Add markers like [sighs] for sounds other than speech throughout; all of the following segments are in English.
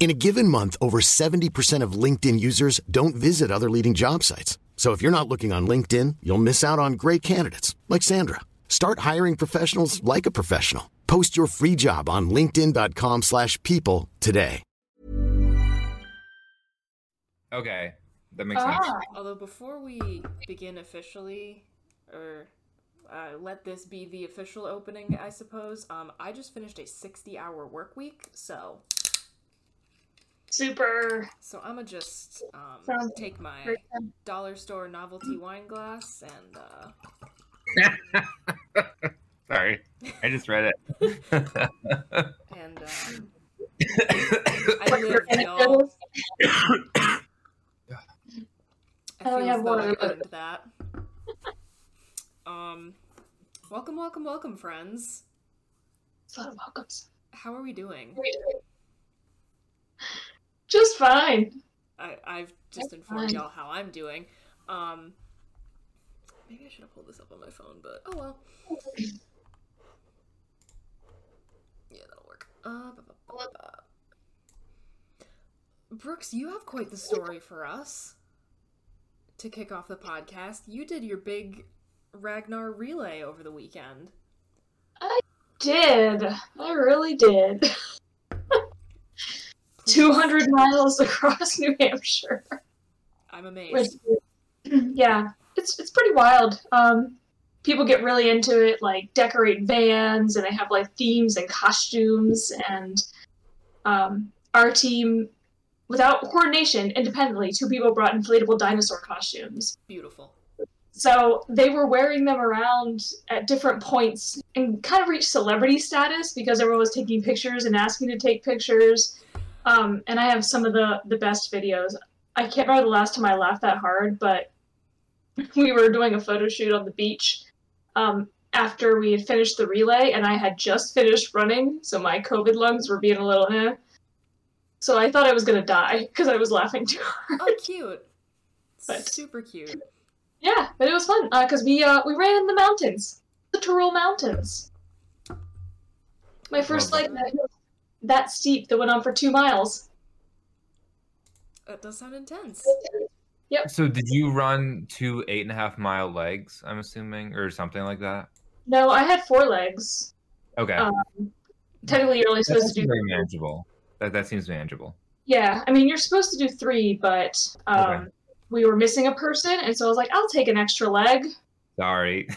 In a given month, over 70% of LinkedIn users don't visit other leading job sites. So if you're not looking on LinkedIn, you'll miss out on great candidates like Sandra. Start hiring professionals like a professional. Post your free job on linkedin.com/people slash people today. Okay, that makes sense. Ah. Although before we begin officially, or uh, let this be the official opening, I suppose. Um, I just finished a sixty-hour work week, so Super. so I'ma just um, Sounds take my great. dollar store novelty wine glass and uh, [laughs] Sorry, I just read it. [laughs] and um, [coughs] I live, y'all. I I only feel have as though one I of those. earned that. Um, welcome, welcome, welcome, friends. It's a lot of welcomes. How are we doing? Just fine. I, I've just informed fine. y'all how I'm doing. Um, maybe I should have pulled this up on my phone, but oh well. [laughs] Yeah, that'll work. Uh. Brooks, you have quite the story for us. To kick off the podcast, you did your big Ragnar relay over the weekend. I did. I really did. [laughs] 200 miles [laughs] across New Hampshire. I'm Which, amazed. [clears throat] yeah, it's it's pretty wild. Um, people get really into it, like decorate vans, and they have like themes and costumes. And um, our team, without coordination, independently, two people brought inflatable dinosaur costumes. Beautiful. So they were wearing them around at different points and kind of reached celebrity status because everyone was taking pictures and asking to take pictures. Um, and I have some of the the best videos. I can't remember the last time I laughed that hard, but [laughs] we were doing a photo shoot on the beach um, after we had finished the relay, and I had just finished running, so my COVID lungs were being a little eh. So I thought I was gonna die because I was laughing too hard. Oh, cute. [laughs] But- Super cute. Yeah, but it was fun because we uh, we ran in the mountains, the Tyrol Mountains. My first Love like that, that steep that went on for two miles. That does sound intense. Yep. So, did you run two eight and a half mile legs? I'm assuming, or something like that. No, I had four legs. Okay, Um, technically, you're only supposed to seems do. very manageable. That that seems manageable. Yeah, I mean, you're supposed to do three, but um, Okay. we were missing a person, and so I was like, I'll take an extra leg. Sorry.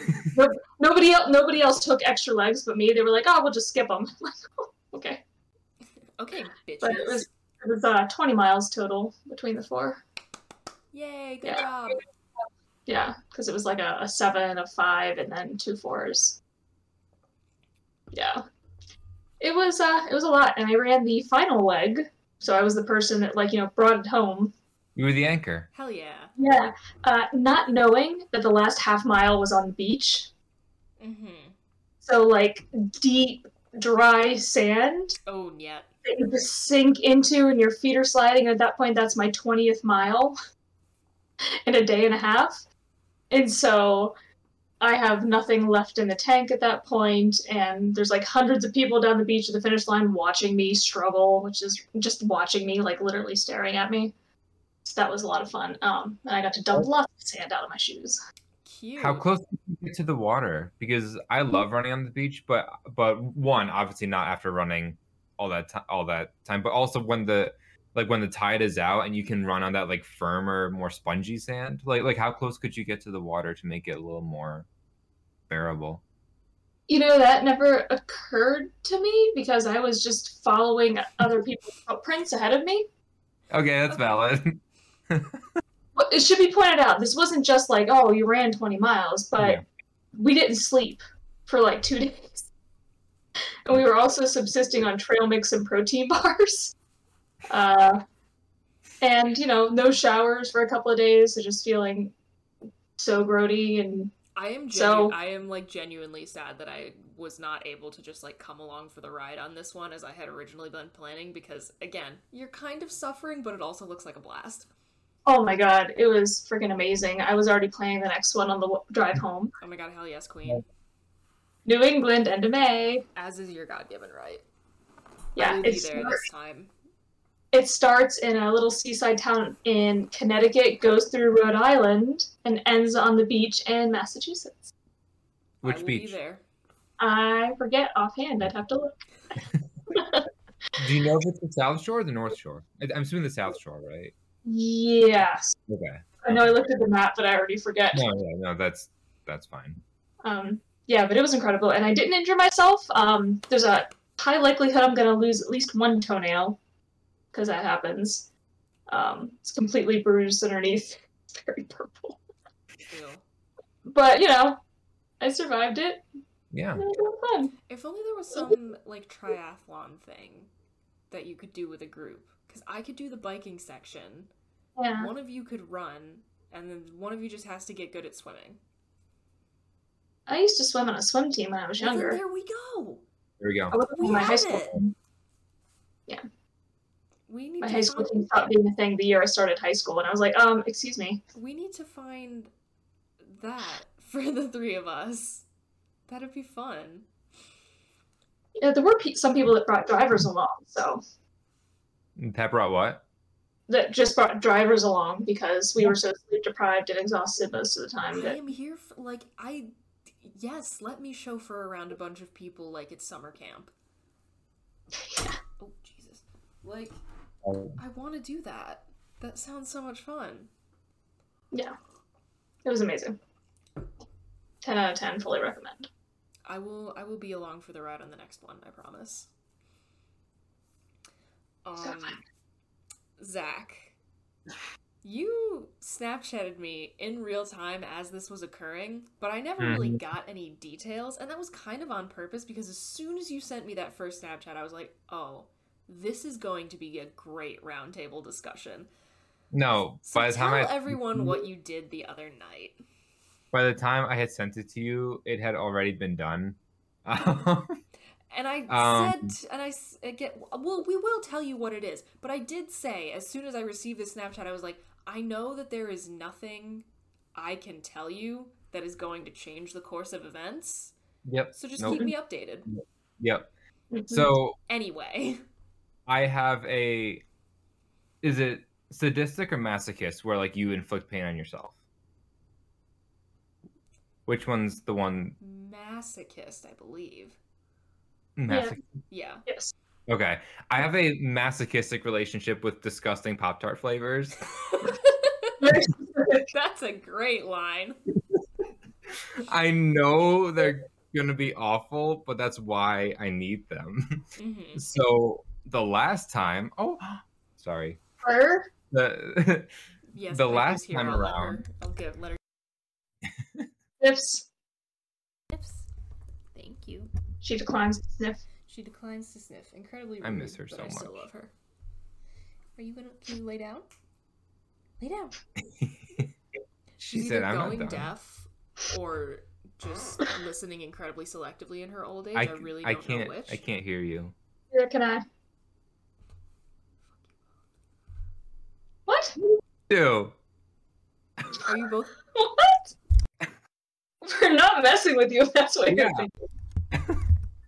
Nobody else, nobody else took extra legs but me. They were like, oh, we'll just skip them. [laughs] okay, Okay, bitches. but it was it was uh, 20 miles total between the four. Yay, good Yeah. job. Yeah, because it was like a, a seven, a five, and then two fours. Yeah, it was uh, it was a lot, and I ran the final leg, so I was the person that like you know brought it home. you were the anchor. Hell yeah. Yeah, uh, not knowing that the last half mile was on the beach, Mm-hmm. so like deep, dry sand Oh, yeah. That you just sink into, and your feet are sliding. At that point, that's my twentieth mile [laughs] in a day and a half, and so I have nothing left in the tank at that point, and there's like hundreds of people down the beach at the finish line watching me struggle, which is just watching me, like literally staring at me. So that was a lot of fun. Um, and I got to dump lots of sand out of my shoes. Cute. How close did you get to the water? Because I love running on the beach, but but one obviously not after running all that ti- all that time, but also when the like when the tide is out and you can run on that like firmer, more spongy sand. Like like how close could you get to the water to make it a little more bearable? You know, that never occurred to me because I was just following other people's footprints ahead of me. Okay, that's valid. [laughs] But it should be pointed out, this wasn't just like, oh, you ran 20 miles, but Yeah. we didn't sleep for like two [laughs] days. And we were also subsisting on trail mix and protein [laughs] bars. Uh, and, you know, no showers for a couple of days, so just feeling so grody and I am genu- So- I am like genuinely sad that I was not able to just like come along for the ride on this one as I had originally been planning because again, you're kind of suffering, but it also looks like a blast. oh my god, it was freaking amazing. I was already planning the next one on the w- drive home. Oh my god, hell yes, Queen. New England, end of May. As is your god given right. Yeah, it's there this time. It starts in a little seaside town in Connecticut, goes through Rhode Island, and ends on the beach in Massachusetts. I Which will beach? be there. I forget offhand. I'd have to look. [laughs] [laughs] Do you know if it's the South Shore or the North Shore? I- I'm assuming the South Shore, right? Yes. Okay. I know I looked at the map, but I already forget. No, no, no. That's that's fine. Um, yeah, but it was incredible, and I didn't injure myself. Um, there's a high likelihood I'm gonna lose at least one toenail, because that happens. Um, it's completely bruised underneath. It's [laughs] very purple. Ew. But you know, I survived it. Yeah. It was fun. If only there was some like triathlon thing that you could do with a group. Because I could do the biking section. Yeah. One of you could run, and then one of you just has to get good at swimming. I used to swim on a swim team when I was Well, younger. there we go. There we go. I wasn't We in my high school. it. team. We need My to high school find, team stopped being a thing the year I started high school, and I was like, um, excuse me. we need to find that for the three of us. That'd be fun. Yeah, there were pe- some people that brought drivers along, so That brought what? that just brought drivers along because we were so sleep deprived and exhausted most of the time I that am here for like I. Yes, let me chauffeur around a bunch of people like it's summer camp. [laughs] Oh Jesus! Like I want to do that. That sounds so much fun. yeah, it was amazing. Ten out of ten, fully recommend. I will. I will be along for the ride on the next one. I promise. Um, Zach, you Snapchatted me in real time as this was occurring, but I never really Mhm. got any details, and that was kind of on purpose because as soon as you sent me that first Snapchat, I was like, "Oh, this is going to be a great roundtable discussion." No. So by the tell time I everyone what you did the other night. by the time I had sent it to you, it had already been done. [laughs] And I Um, said, and I get, well, we will tell you what it is. But I did say, as soon as I received this Snapchat, I was like, I know that there is nothing I can tell you that is going to change the course of events. yep. So just Nope. keep me updated. Yep. Mhm. So Anyway, I have a. Is it sadistic or masochist where like you inflict pain on yourself? Which one's the one? masochist, I believe. Masoch- Yeah. yes, Okay, I have a masochistic relationship with disgusting Pop Tart flavors. [laughs] That's a great line. I know they're gonna be awful, but that's why I need them. hmm so the last time, oh, [gasps] sorry, her. the [laughs] Yes. The last time I'll let around- her- I'll give let her. sniffs. Sniffs. Thank you. She declines to sniff. She declines to sniff. Incredibly rude, I miss her but so I still much. love her. Are you gonna? Can you lay down? Lay down. [laughs] she She's said, either "I'm not going done." deaf or just listening incredibly selectively in her old age. I, I, c- really don't can't. know which. I can't hear you. Here, can I? What? Ew. Are you both? [laughs] What? We're not messing with you. if That's what you're Yeah. thinking. [laughs]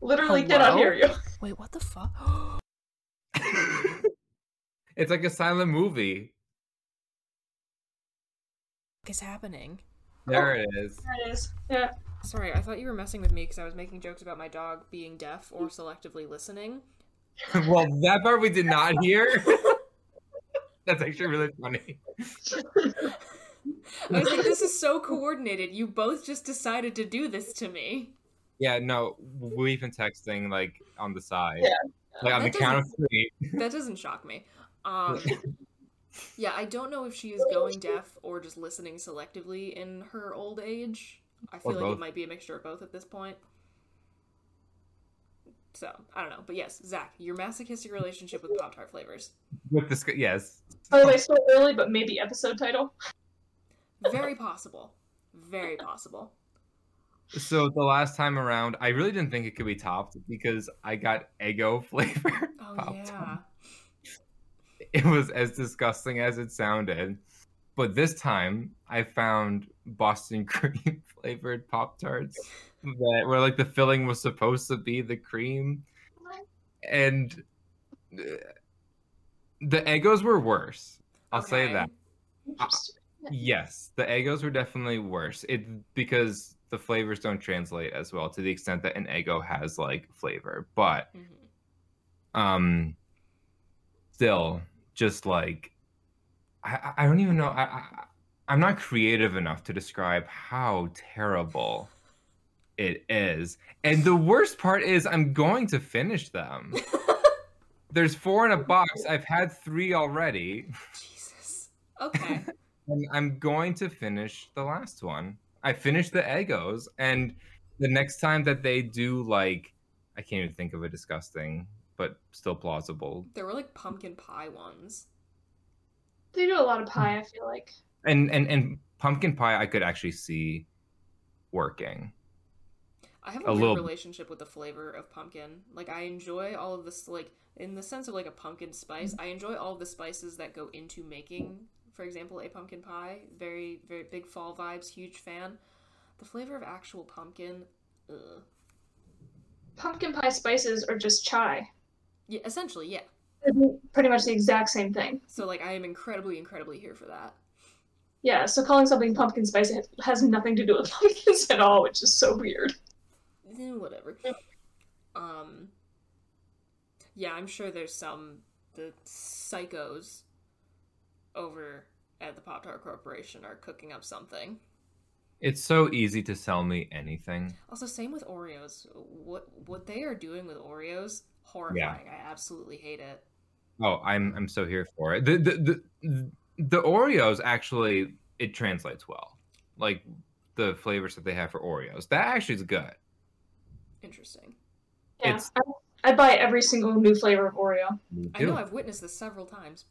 Literally cannot Hello? hear you. [laughs] Wait, what the fuck? [gasps] it's like a silent movie. is happening? There oh, it is. There it is. Yeah. Sorry, I thought you were messing with me because I was making jokes about my dog being deaf or selectively listening. [laughs] well, that part we did not hear. [laughs] That's actually really funny. I was like, this is so coordinated. You both just decided to do this to me. Yeah, no, we've been texting like on the side. Yeah. Like on That the count of doesn't- three. That doesn't shock me. [laughs] Um, yeah, I don't know if she is going deaf or just listening selectively in her old age. I feel Or like both. it might be a mixture of both at this point. So I don't know, but yes, Zach, your masochistic relationship with Pop Tart flavors, With this, yes. By the way, still early, but maybe episode title. very possible, very possible. So the last time around, I really didn't think it could be topped because I got Eggo [laughs] flavor. Oh Pop yeah, Tart. It was as disgusting as it sounded. But this time, I found Boston [laughs] cream [laughs] flavored Pop Tarts that where like the filling was supposed to be the cream, and uh, the Eggos were worse. I'll say that. Interesting. Yes, the Eggos were definitely worse. It because the flavors don't translate as well to the extent that an Eggo has like flavor, but Mhm. um, still just like I I- I don't even know I, I I'm not creative enough to describe how terrible it is. And the worst part is I'm going to finish them. [laughs] There's four in a box. I've had three already. Jesus. Okay. [laughs] And I'm going to finish the last one. I finished the Eggos, and the next time that they do like, I can't even think of a disgusting, but still plausible. there were like pumpkin pie ones. They do a lot of pie, hmm. I feel like. And and and pumpkin pie, I could actually see working. I have a, A weird little- relationship with the flavor of pumpkin. Like I enjoy all of this like in the sense of like a pumpkin spice. Hmm. I enjoy all the spices that go into making, for example, a pumpkin pie. Very very big fall vibes, huge fan. The flavor of actual pumpkin, ugh. Pumpkin pie spices are just chai. Yeah, essentially, yeah. They're Pretty much the exact same thing. So like I am incredibly incredibly here for that. Yeah, so calling something pumpkin spice has- has nothing to do with [laughs] pumpkins at all, which is so weird. Eh, whatever. Um Yeah, I'm sure there's some the psychos over at the Pop Tart Corporation are cooking up something. It's so easy to sell me anything. Also, same with Oreos. What what they are doing with Oreos, horrifying. I absolutely hate it. Oh, I'm I'm so here for it. The the the, the Oreos actually it translates well. Like the flavors that they have for Oreos. That actually is good. Interesting. Yeah, It's- I, I buy every single new flavor of Oreo. I know. I've witnessed this several times.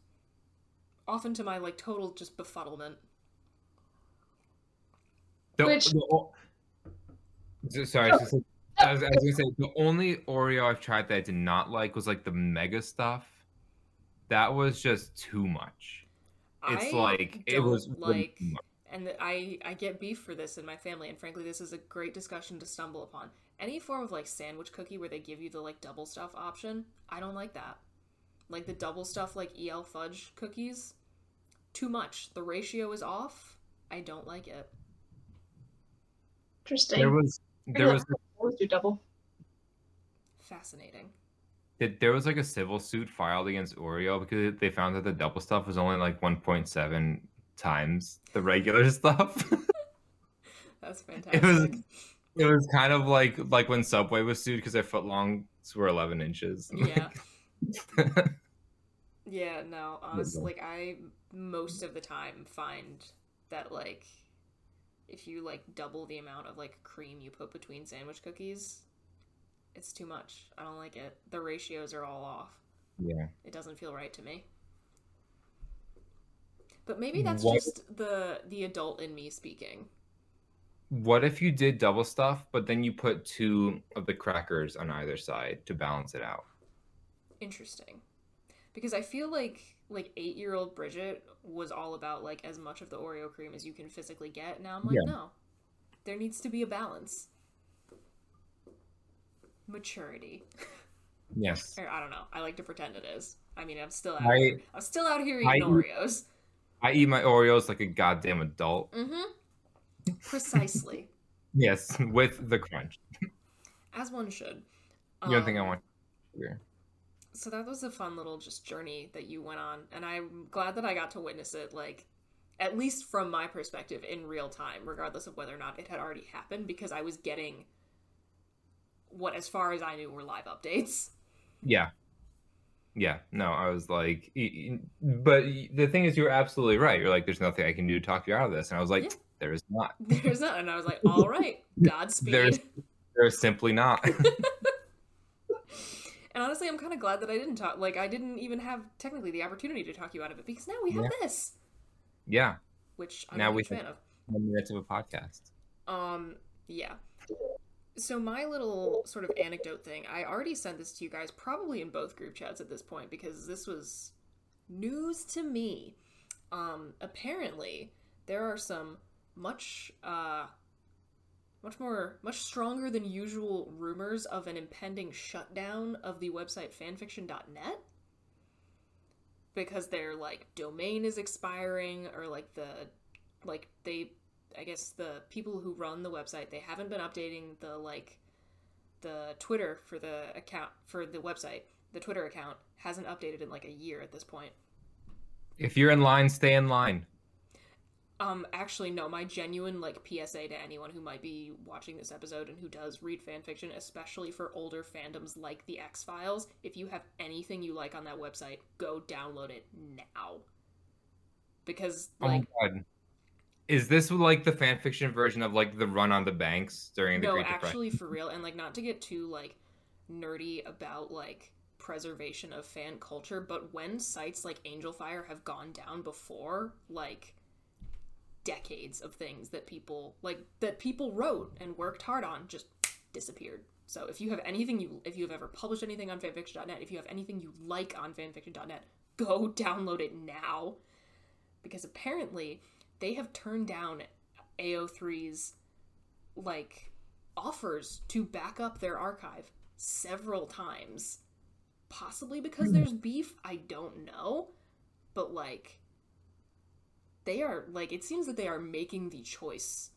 Often to my like total just befuddlement. The- Which- the o- So- sorry, Oh. so- so- I was, I was gonna say the only Oreo I've tried that I did not like was like the mega stuff. That was just too much. It's I like it don't was way like too much. and th- I I get beef for this in my family, and frankly, this is a great discussion to stumble upon. Any form of like sandwich cookie where they give you the like double stuff option, I don't like that. Like the double stuff like EL fudge cookies, too much. The ratio is off. I don't like it. Interesting. There was there was always do double. Fascinating. Did, there was like a civil suit filed against Oreo because they found that the double stuff was only like 1.7 times the regular [laughs] stuff. That's fantastic. it was it was kind of like like when Subway was sued because their footlongs were 11 inches. Yeah. [laughs] Yeah, no, honestly, like I most of the time find that like if you like double the amount of like cream you put between sandwich cookies, it's too much. I don't like it. The ratios are all off. yeah. It doesn't feel right to me. But maybe that's What- just the the adult in me speaking. What if you did double stuff, but then you put two of the crackers on either side to balance it out? Interesting. Because I feel like like 8-year-old Bridget was all about like as much of the Oreo cream as you can physically get. Now I'm like, Yeah. no. There needs to be a balance. Maturity. Yes. [laughs] or I don't know. I like to pretend it is. I mean, I'm still out I- here. I'm still out here I eating eat- Oreos. I eat my Oreos like a goddamn adult. Mm-hmm. Precisely. [laughs] Yes, with the crunch. as one should. You don't think I Um, want sugar? So that was a fun little just journey that you went on and i'm glad that i got to witness it like at least from my perspective in real time regardless of whether or not it had already happened because i was getting what as far as I knew were live updates. Yeah. Yeah. No, I was like, but the thing is, you're absolutely right. You're like, there's nothing I can do to talk you out of this. And I was like, yeah. there is not. There's not. And I was like, all right, [laughs] Godspeed. there's, there's simply not. [laughs] And honestly, I'm kind of glad that I didn't talk. Like, I didn't even have technically the opportunity to talk you out of it because now we have yeah. this. Yeah. Which I'm now a we fan of. One minute of a podcast. Um. Yeah. So my little sort of anecdote thing, I already sent this to you guys probably in both group chats at this point because this was news to me. Um. Apparently, there are some much uh much more much stronger than usual rumors of an impending shutdown of the website fanfiction.net because their like domain is expiring or like the like they I guess the people who run the website they haven't been updating the like the Twitter for the account for the website. The Twitter account hasn't updated in like a year at this point. If you're in line, stay in line. Um, actually, no. My genuine like PSA to anyone who might be watching this episode and who does read fan fiction, especially for older fandoms like the X Files, if you have anything you like on that website, go download it now. Because oh like, oh is this like the fan fiction version of like the run on the banks during the no, Great actually for [laughs] real, and like not to get too like nerdy about like preservation of fan culture, but when sites like Angelfire have gone down before, like decades of things that people like that people wrote and worked hard on just disappeared. So if you have anything you if you have ever published anything on fanfiction.net, if you have anything you like on fanfiction.net, go [laughs] download it now. Because apparently they have turned down AO3's like offers to back up their archive several times. Possibly because there's beef, I don't know. But like they are like it seems that they are making the choice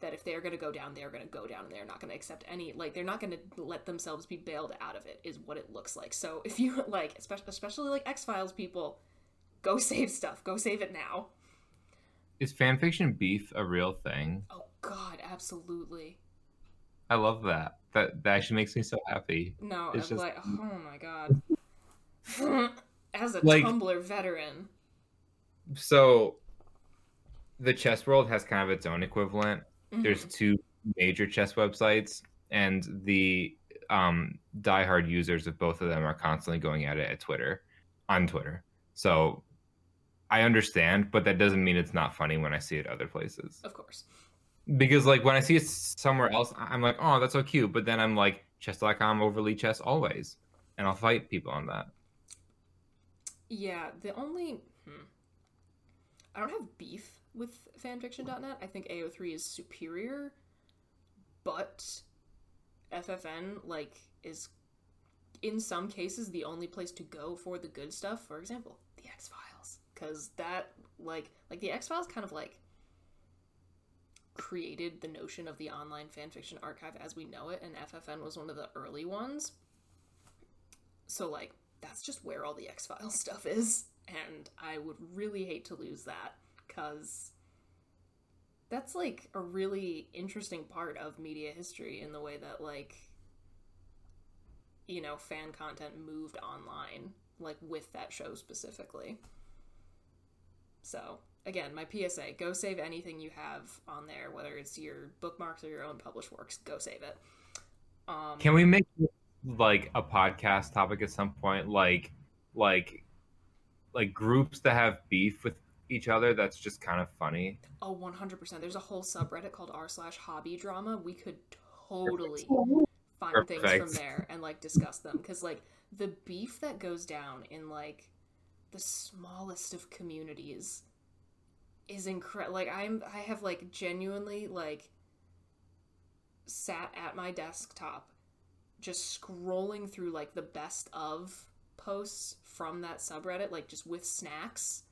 that if they're going to go down they're going to go down and they're not going to accept any like they're not going to let themselves be bailed out of it is what it looks like. So if you [laughs] like especially, especially like x-files people go [laughs] save stuff. Go save it now. Is fanfiction beef a real thing? Oh god absolutely. I love that. That that actually makes me so happy. No it's just... like oh my god. [laughs] As a like, tumblr veteran. So the chess world has kind of its own equivalent. Mm-hmm. There's two major chess websites, and the um, diehard users of both of them are constantly going at it at Twitter, on Twitter. So I understand, but that doesn't mean it's not funny when I see it other places. Of course. Because like when I see it somewhere else, I'm like, oh, that's so cute. But then I'm like, chess.com over Lichess always, and I'll fight people on that. Yeah, the only hmm. I don't have beef with fanfiction.net. I think AO3 is superior, but FFN like is in some cases the only place to go for the good stuff. For example, the X Files, because that like like the X Files kind of like created the notion of the online fanfiction archive as we know it, and FFN was one of the early ones. So like that's just where all the X Files [laughs] stuff is, and I would really hate to lose that because that's like a really interesting part of media history in the way that like you know fan content moved online like with that show specifically. So again my psa go save anything you have on there whether it's your bookmarks or your own published works go save it. Um, can we make like a podcast topic at some point? Like like like groups that have beef with each other that's just kind of funny. Oh, 100%. There's a whole subreddit called r slash hobby drama. We could totally find Perfect. things from there and like discuss them because like the beef that goes down in like the smallest of communities is incredible. Like I'm I have like genuinely like sat at my desktop just scrolling through like the best of posts from that subreddit like just with snacks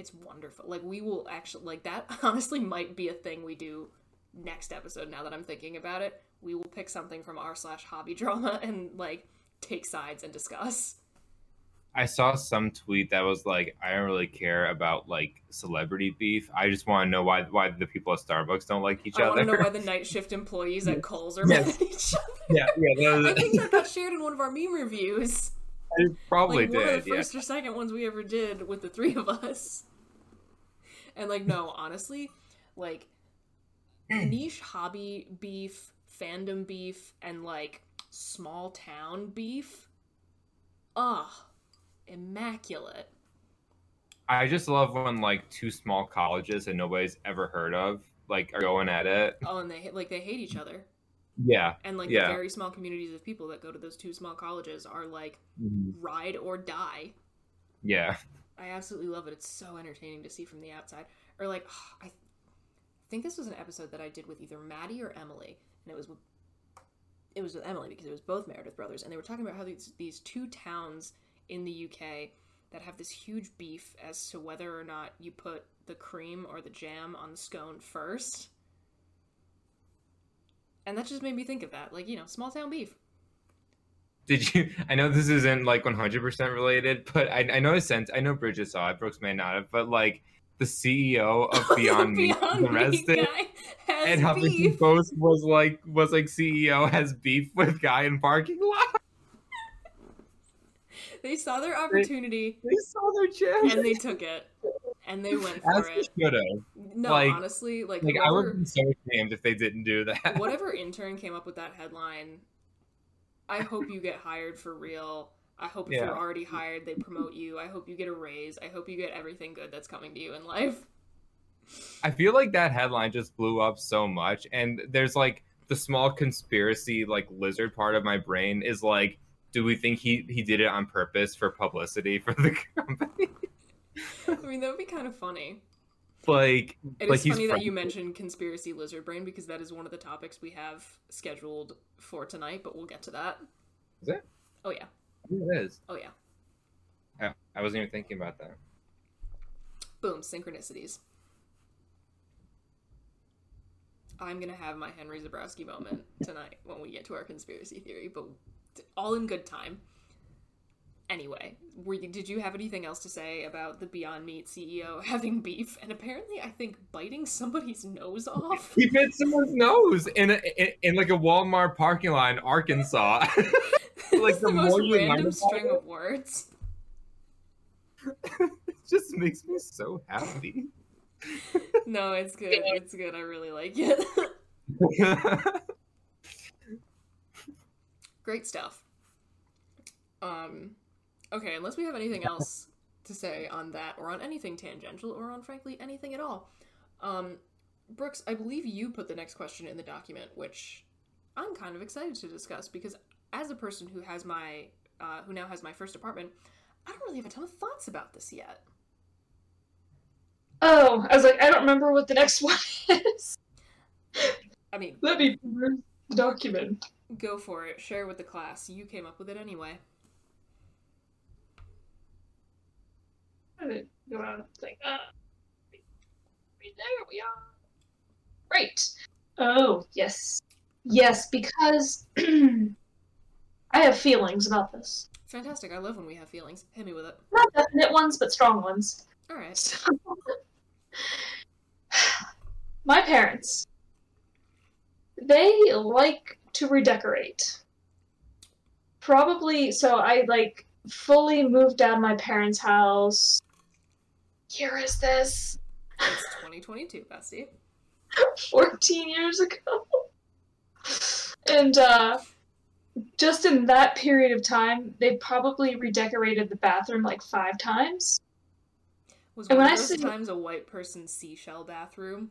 it's wonderful. Like we will actually like that [laughs] honestly might be a thing we do next episode now that I'm thinking about it. We will pick something from r slash hobby drama [laughs] and like take sides and discuss. I saw some tweet that was like, I don't really care about like celebrity beef. I just want to know why why the people at Starbucks don't like each I other. I want to know why the [laughs] night shift employees at Kohl's are Yes. mad at each other. yeah, yeah, that I think that got shared in one of our meme reviews. I probably like one of the yeah. first or second ones we ever did with the three of us. And like, no, [laughs] honestly, like niche hobby beef, fandom beef, and like small town beef. Ugh, immaculate. I just love when like two small colleges that nobody's ever heard of like are going at it. Oh, and they like they hate each other, Yeah. and like Yeah. the very small communities of people that go to those two small colleges are like Mhm. ride or die. Yeah. I absolutely love it. It's so entertaining to see from the outside. Or like, [sighs] I think this was an episode that I did with either Maddie or Emily, and it was with it was with Emily because it was both Meredith brothers, and they were talking about how these these two towns in the UK that have this huge beef as to whether or not you put the cream or the jam on the scone first. And that just made me think of that, like you know, small town beef. Did you? [laughs] I know this isn't like 100% related, but I, I know a sense. I know Bridget saw it. Brooks may not have, but like the CEO [laughs] of Beyond Meat Beyond Meat arrested, and how beef. Post was like was like CEO has beef with guy in parking lot. They saw their opportunity They saw their chance. and they took it, and they went for As they it. should have. No, like- honestly, like, Like I would be so ashamed if they didn't do that. [laughs] whatever intern came up with that headline, I hope you get hired for real. I hope if Yeah. you're already hired, they promote you. I hope you get a raise. I hope you get everything good that's coming to you in life. I feel like that headline just blew up so much, and there's like the small conspiracy, like lizard part of my brain is like, do we think he he did it on purpose for publicity for the [laughs] company? I mean, that would be kind of funny. like, It is like he's funny that you mentioned conspiracy lizard brain because that is one of the topics we have scheduled for tonight, but we'll get to that. Is it? Oh yeah. It is. Oh yeah. Yeah, I wasn't even thinking about that. Boom, synchronicities. I'm gonna have my Henry Zebrowski moment tonight when we get to our conspiracy theory, but all in good time. Anyway, were you, did you have anything else to say about the Beyond Meat CEO [laughs] having beef and apparently, I think, biting somebody's nose off? He bit someone's nose in a in, in like a Walmart parking lot in Arkansas. [laughs] [laughs] like the, the most more you learn random string of words. it just makes me so happy. No, it's good. It's good. I really like it. Great stuff. Um, okay, unless we have anything else to say on that, or on anything tangential, or on frankly anything at all. Um, Brooks, I believe you put the next question in the document, which I'm kind of excited to discuss because as a person who has my, uh, who now has my first apartment, I don't really have a ton of thoughts about this yet. Oh, I was like, I don't remember what the next [laughs] one is. I mean, Let me peruse the document. Go for it. Share with the class. You came up with it anyway. I didn't go out and think, uh, there we are. Right. Oh, yes. Yes, because [clears throat] I have feelings about this. Fantastic. I love when we have feelings. Hit me with it. Not definite ones, but strong ones. All right. So, [sighs] my parents, they like to redecorate. Probably, so I like fully moved out of my parents' house. Year is this? It's 2022, bestie. [laughs] 14 years ago. And uh, just in that period of time, they probably redecorated the bathroom like five times. Was And one when of I those times a white person's seashell bathroom?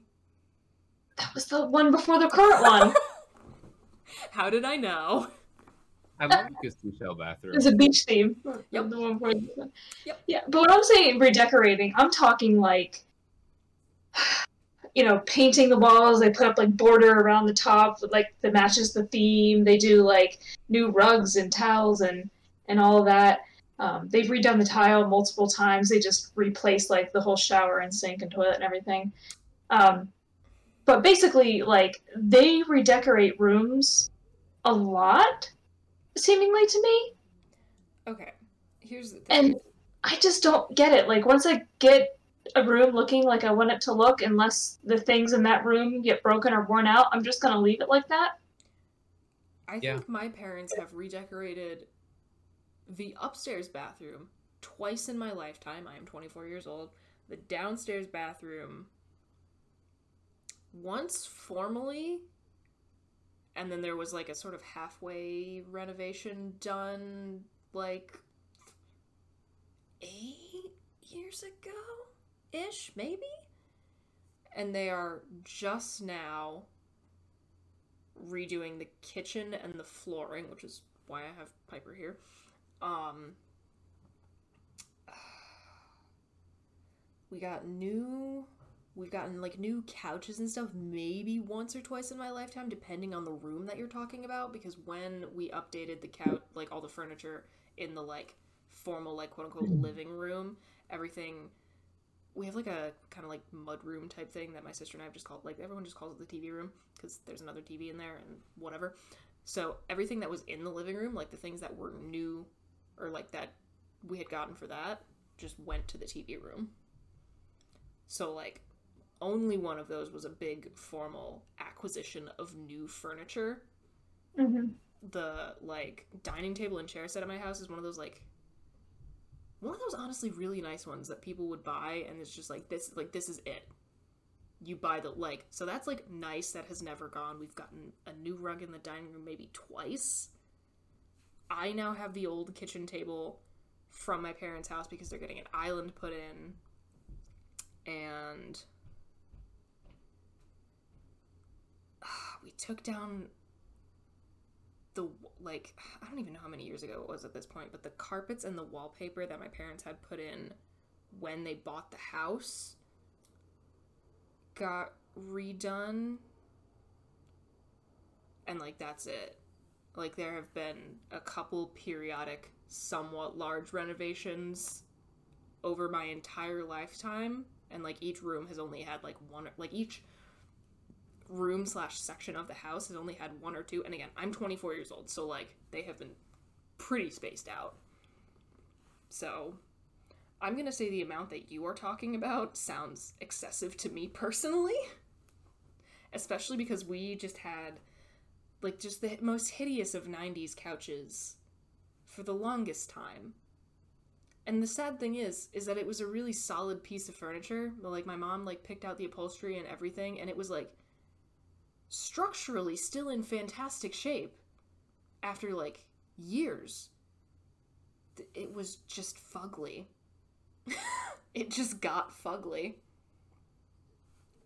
That was the one before the current one. [laughs] [laughs] How did I know? I like a seashell bathroom. It's a beach theme. Yep. The one before the- Yep. Yeah, but when I'm saying redecorating, I'm talking like, [sighs] you know, painting the walls. They put up like border around the top, like that matches the theme. They do like new rugs and towels and and all of that. Um, they've redone the tile multiple times. They just replaced like the whole shower and sink and toilet and everything. Um, but basically, like they redecorate rooms a lot, seemingly to me. Okay. Here's the thing. And I just don't get it. Like once I get a room looking like I want it to look, unless the things in that room get broken or worn out, I'm just gonna leave it like that. I Yeah. think my parents have redecorated the upstairs bathroom twice in my lifetime. I am 24 years old. The downstairs bathroom once formally, and then there was like a sort of halfway renovation done like eight years ago ish, maybe? And they are just now redoing the kitchen and the flooring, which is why I have Piper here. Um, [sighs] we got new we've gotten like new couches and stuff maybe once or twice in my lifetime depending on the room that you're talking about because when we updated the couch like all the furniture in the like formal like quote unquote mm. living room everything we have like a kind of like mud room type thing that my sister and I have just called like everyone just calls it the TV room because there's another TV in there and whatever. So everything that was in the living room, like the things that were new or like that we had gotten for that, just went to the TV room. So like only one of those was a big formal acquisition of new furniture. Mm-hmm. The like dining table and chair set at my house is one of those like one of those honestly really nice ones that people would buy and it's just like this like this is it you buy the like so that's like nice that has never gone we've gotten a new rug in the dining room maybe twice i now have the old kitchen table from my parents house because they're getting an island put in and we took down the like I don't even know how many years ago it was at this point, but the carpets and the wallpaper that my parents had put in when they bought the house got redone and like that's it. Like there have been a couple periodic somewhat large renovations over my entire lifetime and like each room has only had like one like each room slash section of the house has only had one or two and again i'm 24 years old so like they have been pretty spaced out. So i'm gonna say the amount that you are talking about sounds excessive to me personally especially because we just had like just the most hideous of 90s couches for the longest time. And the sad thing is is that it was a really solid piece of furniture like my mom like picked out the upholstery and everything and it was like structurally still in fantastic shape after like years. It was just fugly. [laughs] it just got fugly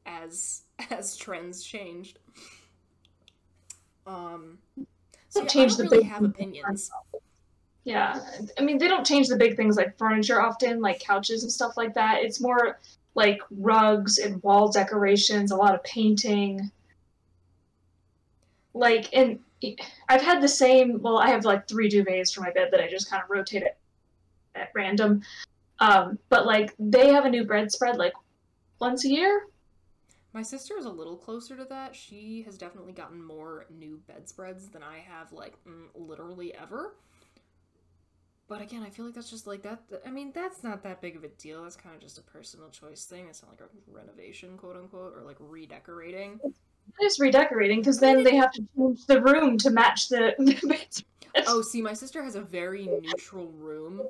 as as trends changed. Um so yeah, change the really big have opinions. Yeah, I mean they don't change the big things like furniture often, like couches and stuff like that. It's more like rugs and wall decorations, a lot of painting. Like, and I've had the same. Well, I have like three duvets for my bed that I just kind of rotate at, at random. Um, but like they have a new bedspread like once a year. My sister is a little closer to that. She has definitely gotten more new bedspreads than I have, like, mm, literally ever. But again, I feel like that's just like that. I mean, that's not that big of a deal. That's kind of just a personal choice thing. It's not like a renovation, quote unquote, or like redecorating. It is redecorating because then they have to change the room to match the, [laughs] the. Oh, see, my sister has a very neutral room,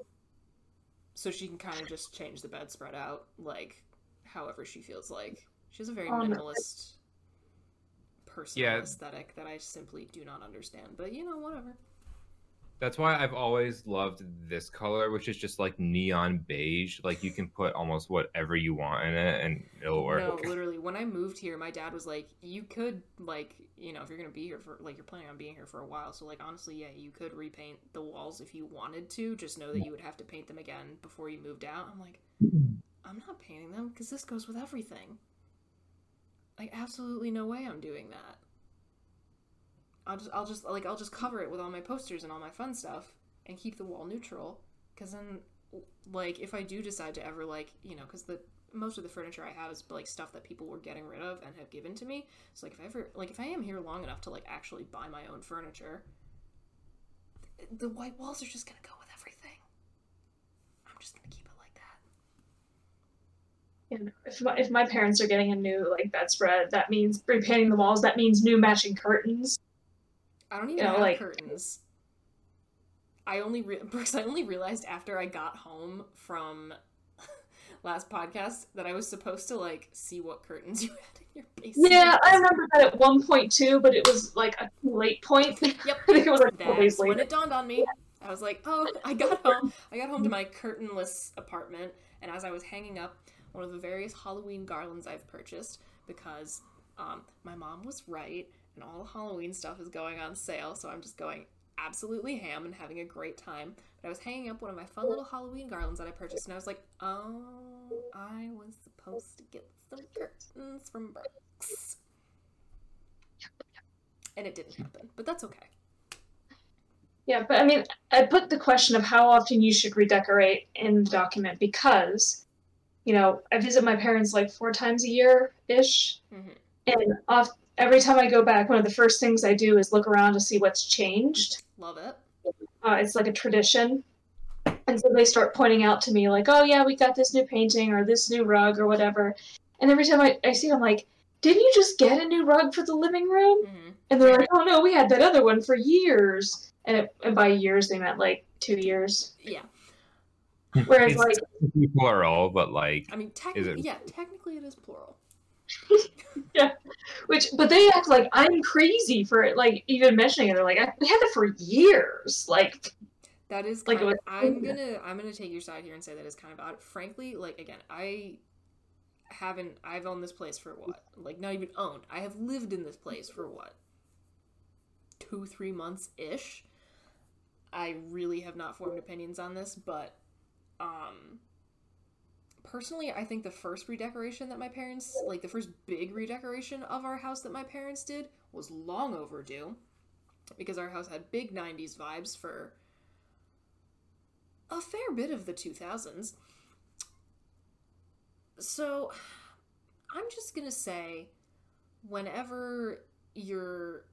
so she can kind of just change the bedspread out, like, however she feels like. She has a very oh, no. minimalist personal Yeah. aesthetic that I simply do not understand. But you know, whatever. That's why I've always loved this color, which is just like neon beige. Like you can put almost whatever you want in it, and it'll work. No, literally, when I moved here, my dad was like, "You could like, you know, if you're gonna be here for like, you're planning on being here for a while, so like, honestly, yeah, you could repaint the walls if you wanted to. Just know that you would have to paint them again before you moved out." I'm like, I'm not painting them because this goes with everything. Like, absolutely no way I'm doing that. I'll just, I'll just like, I'll just cover it with all my posters and all my fun stuff, and keep the wall neutral. Because then, like, if I do decide to ever like, you know, because the most of the furniture I have is like stuff that people were getting rid of and have given to me. So like, if I ever, like, if I am here long enough to like actually buy my own furniture, the white walls are just gonna go with everything. I'm just gonna keep it like that. Know, if my, if my parents are getting a new like bedspread, that means repainting the walls. That means new matching curtains. I don't even You know, have like- curtains. I only re- [laughs] Brooks, I only realized after I got home from [laughs] last podcast that I was supposed to like see what curtains [laughs] you had in your basement. Yeah, I remember that at one point too, but it was like a late point. Yep. I think it was like a couple days That's when it dawned on me. I was like, oh, I got home. I got home to my curtainless apartment, and as I was hanging up one of the various Halloween garlands I've purchased, because um, my mom was right, and all the Halloween stuff is going on sale, so I'm just going absolutely ham and having a great time. But I was hanging up one of my fun little Halloween garlands that I purchased, and I was like, oh, I was supposed to get some curtains from Brooks. And it didn't happen, but that's okay. Yeah, but I mean, I put the question of how often you should redecorate in the document because, you know, I visit my parents like four times a year ish, Mhm. and off every time I go back, one of the first things I do is look around to see what's changed. Love it. Uh, it's like a tradition, and so they start pointing out to me like, "Oh yeah, we got this new painting or this new rug or whatever," and every time I, I see, it, I'm like, "Didn't you just get a new rug for the living room?" hmm And they're like, "Oh no, we had that other one for years." And, it, and by years, they meant like two years. Yeah. Whereas, like, It's like, plural, but like I mean, Is it- yeah, technically it is plural. [laughs] which, but they act like I'm crazy for it, like even mentioning it. They're like, "I- "We had it for years." Like, That is Like, was- I'm gonna I'm gonna take your side here and say that is kind of odd. Frankly, like again, I haven't I've owned this place for what? Like not even owned. I have lived in this place for what? Two, three months ish. I really have not formed opinions on this, but um personally I think the first redecoration that my parents like the first big redecoration of our house that my parents did was long overdue. Because our house had big 90s vibes for a fair bit of the 2000s. So, I'm just going to say whenever your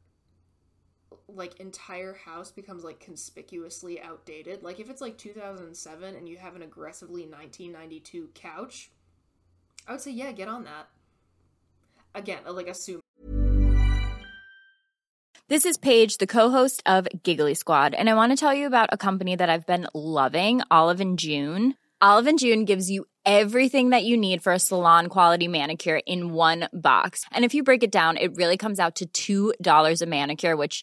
like entire house becomes like conspicuously outdated, like if it's like 2007 and you have an aggressively 1992 couch, I would say yeah, get on that. Again, like assume This is Paige, the co-host of Giggly Squad, and I want to tell you about a company that I've been loving, Olive and June. Olive and June gives you everything that you need for a salon quality manicure in one box. And if you break it down, it really comes out to $2 a manicure, which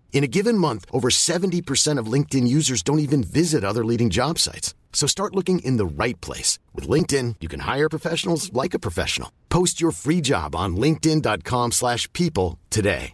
In a given month, over 70% of LinkedIn users don't even visit other leading job sites. So start looking in the right place. With LinkedIn, you can hire professionals like a professional. Post your free job on linkedin.com slash people today.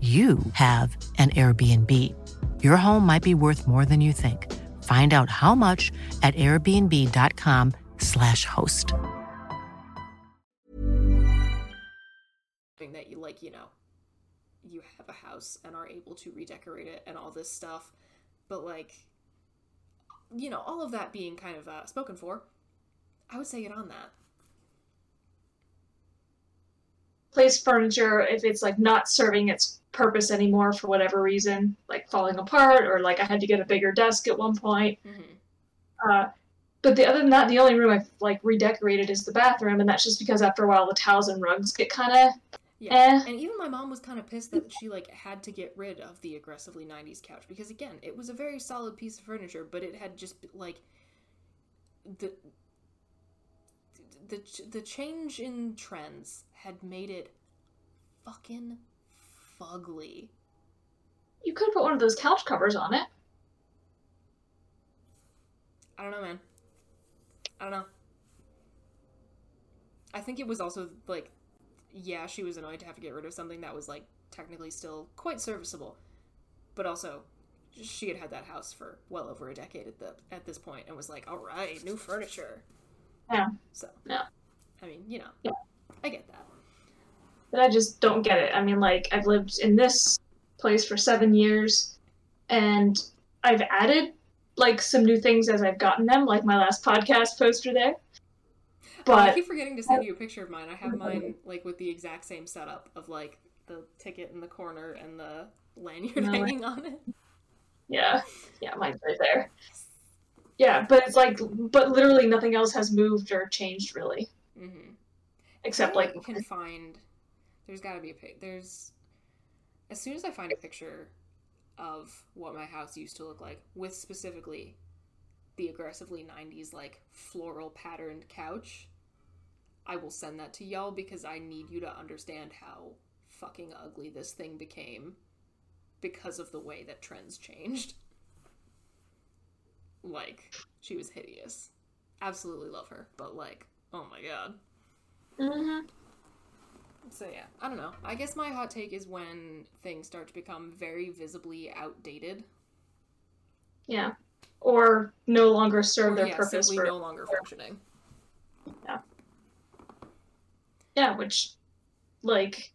you have an Airbnb. Your home might be worth more than you think. Find out how much at airbnb.com/slash host. That you like, you know, you have a house and are able to redecorate it and all this stuff, but like, you know, all of that being kind of uh, spoken for, I would say get on that. Place furniture if it's like not serving its purpose anymore for whatever reason, like falling apart, or like I had to get a bigger desk at one point. Mm-hmm. Uh, but the other than that, the only room I've like redecorated is the bathroom, and that's just because after a while the towels and rugs get kind of Yeah, Eh. and even my mom was kind of pissed that she like had to get rid of the aggressively '90s couch because again, it was a very solid piece of furniture, but it had just like the the the change in trends had made it fucking fugly. You could put one of those couch covers on it. I don't know, man. I don't know. I think it was also like, yeah, she was annoyed to have to get rid of something that was like technically still quite serviceable, but also she had had that house for well over a decade at the at this point and was like, all right, new furniture. Yeah. So Yeah. I mean, you know, Yeah. I get that. But I just don't get it. I mean, like, I've lived in this place for seven years, and I've added, like, some new things as I've gotten them, like my last podcast poster there. Oh, but I keep forgetting to send you a picture of mine. I have mine like with the exact same setup of like the ticket in the corner and the lanyard No. [laughs] hanging on it. yeah, yeah, mine's right there. Yeah, but it's like, but literally nothing else has moved or changed really, Mm-hmm. except like, can find. There's got to be a pic. There's as soon as I find a picture of what my house used to look like, with specifically the aggressively '90s like floral patterned couch, I will send that to y'all because I need you to understand how fucking ugly this thing became because of the way that trends changed. Like, she was hideous. Absolutely love her, but like, oh my god. Mhm. So yeah, I don't know. I guess my hot take is when things start to become very visibly outdated. yeah, or no longer serve or, their yeah, purpose simply for no longer functioning. yeah, Yeah, which like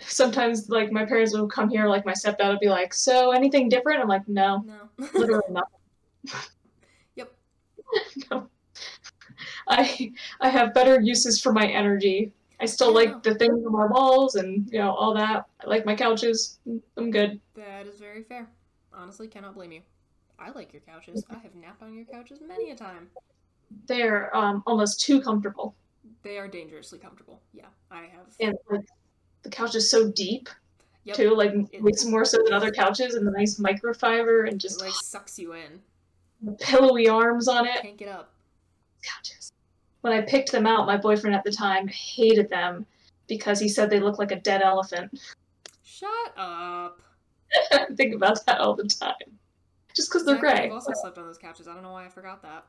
sometimes like my parents will come here, like my stepdad would be like, "So anything different?" I'm like, "No, No. [laughs] literally nothing." [laughs] No. I I have better uses for my energy. I still Yeah. like the things on my walls and you know all that. I like my couches. I'm good. That is very fair. Honestly, cannot blame you. I like your couches. I have napped on your couches many a time. They're um, almost too comfortable, They are dangerously comfortable. Yeah, I have. and like the couch is so deep Yep. too, like It- way more so than other couches, and the nice microfiber and It just like sucks you in. Pillowy arms on it. Can't get up. couches. When I picked them out, my boyfriend at the time hated them because he said they looked like a dead elephant. Shut up. I [laughs] think about that all the time. Just because they're Exactly, gray. I've also slept on those couches. I don't know why I forgot that.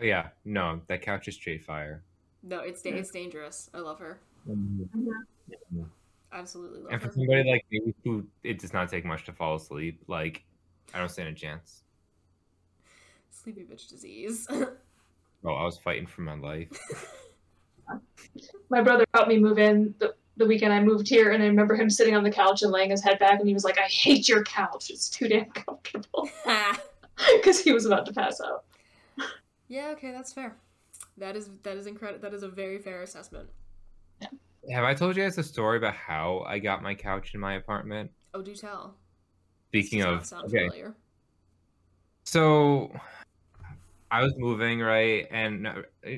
Oh, yeah, no, that couch is straight fire. No, it's da- it's dangerous. I love her. Mm-hmm. Mm-hmm. Absolutely love And for her. somebody like me who it does not take much to fall asleep, like I don't stand a chance. Sleepy bitch disease. [laughs] Oh, I was fighting for my life. [laughs] My brother helped me move in the, the weekend I moved here, and I remember him sitting on the couch and laying his head back, and he was like, I hate your couch. It's too damn comfortable. [laughs] Because he was about to pass out. yeah, okay, that's fair. That is that is incredible. That is a very fair assessment. Have I told you guys a story about how I got my couch in my apartment? Oh, do tell. Speaking Does not of, sound okay, familiar. so I was moving right, and uh,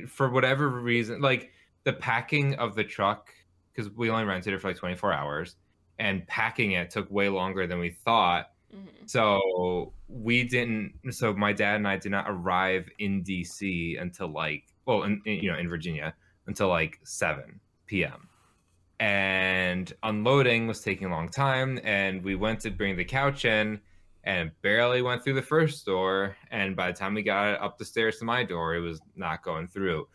for whatever reason, like the packing of the truck, because we only rented it for like 24 hours, and packing it took way longer than we thought. Mm-hmm. So we didn't. So my dad and I did not arrive in DC until like, well, in, in, you know, in Virginia until like seven p.m. And unloading was taking a long time, and we went to bring the couch in, and barely went through the first door. And by the time we got up the stairs to my door, it was not going through.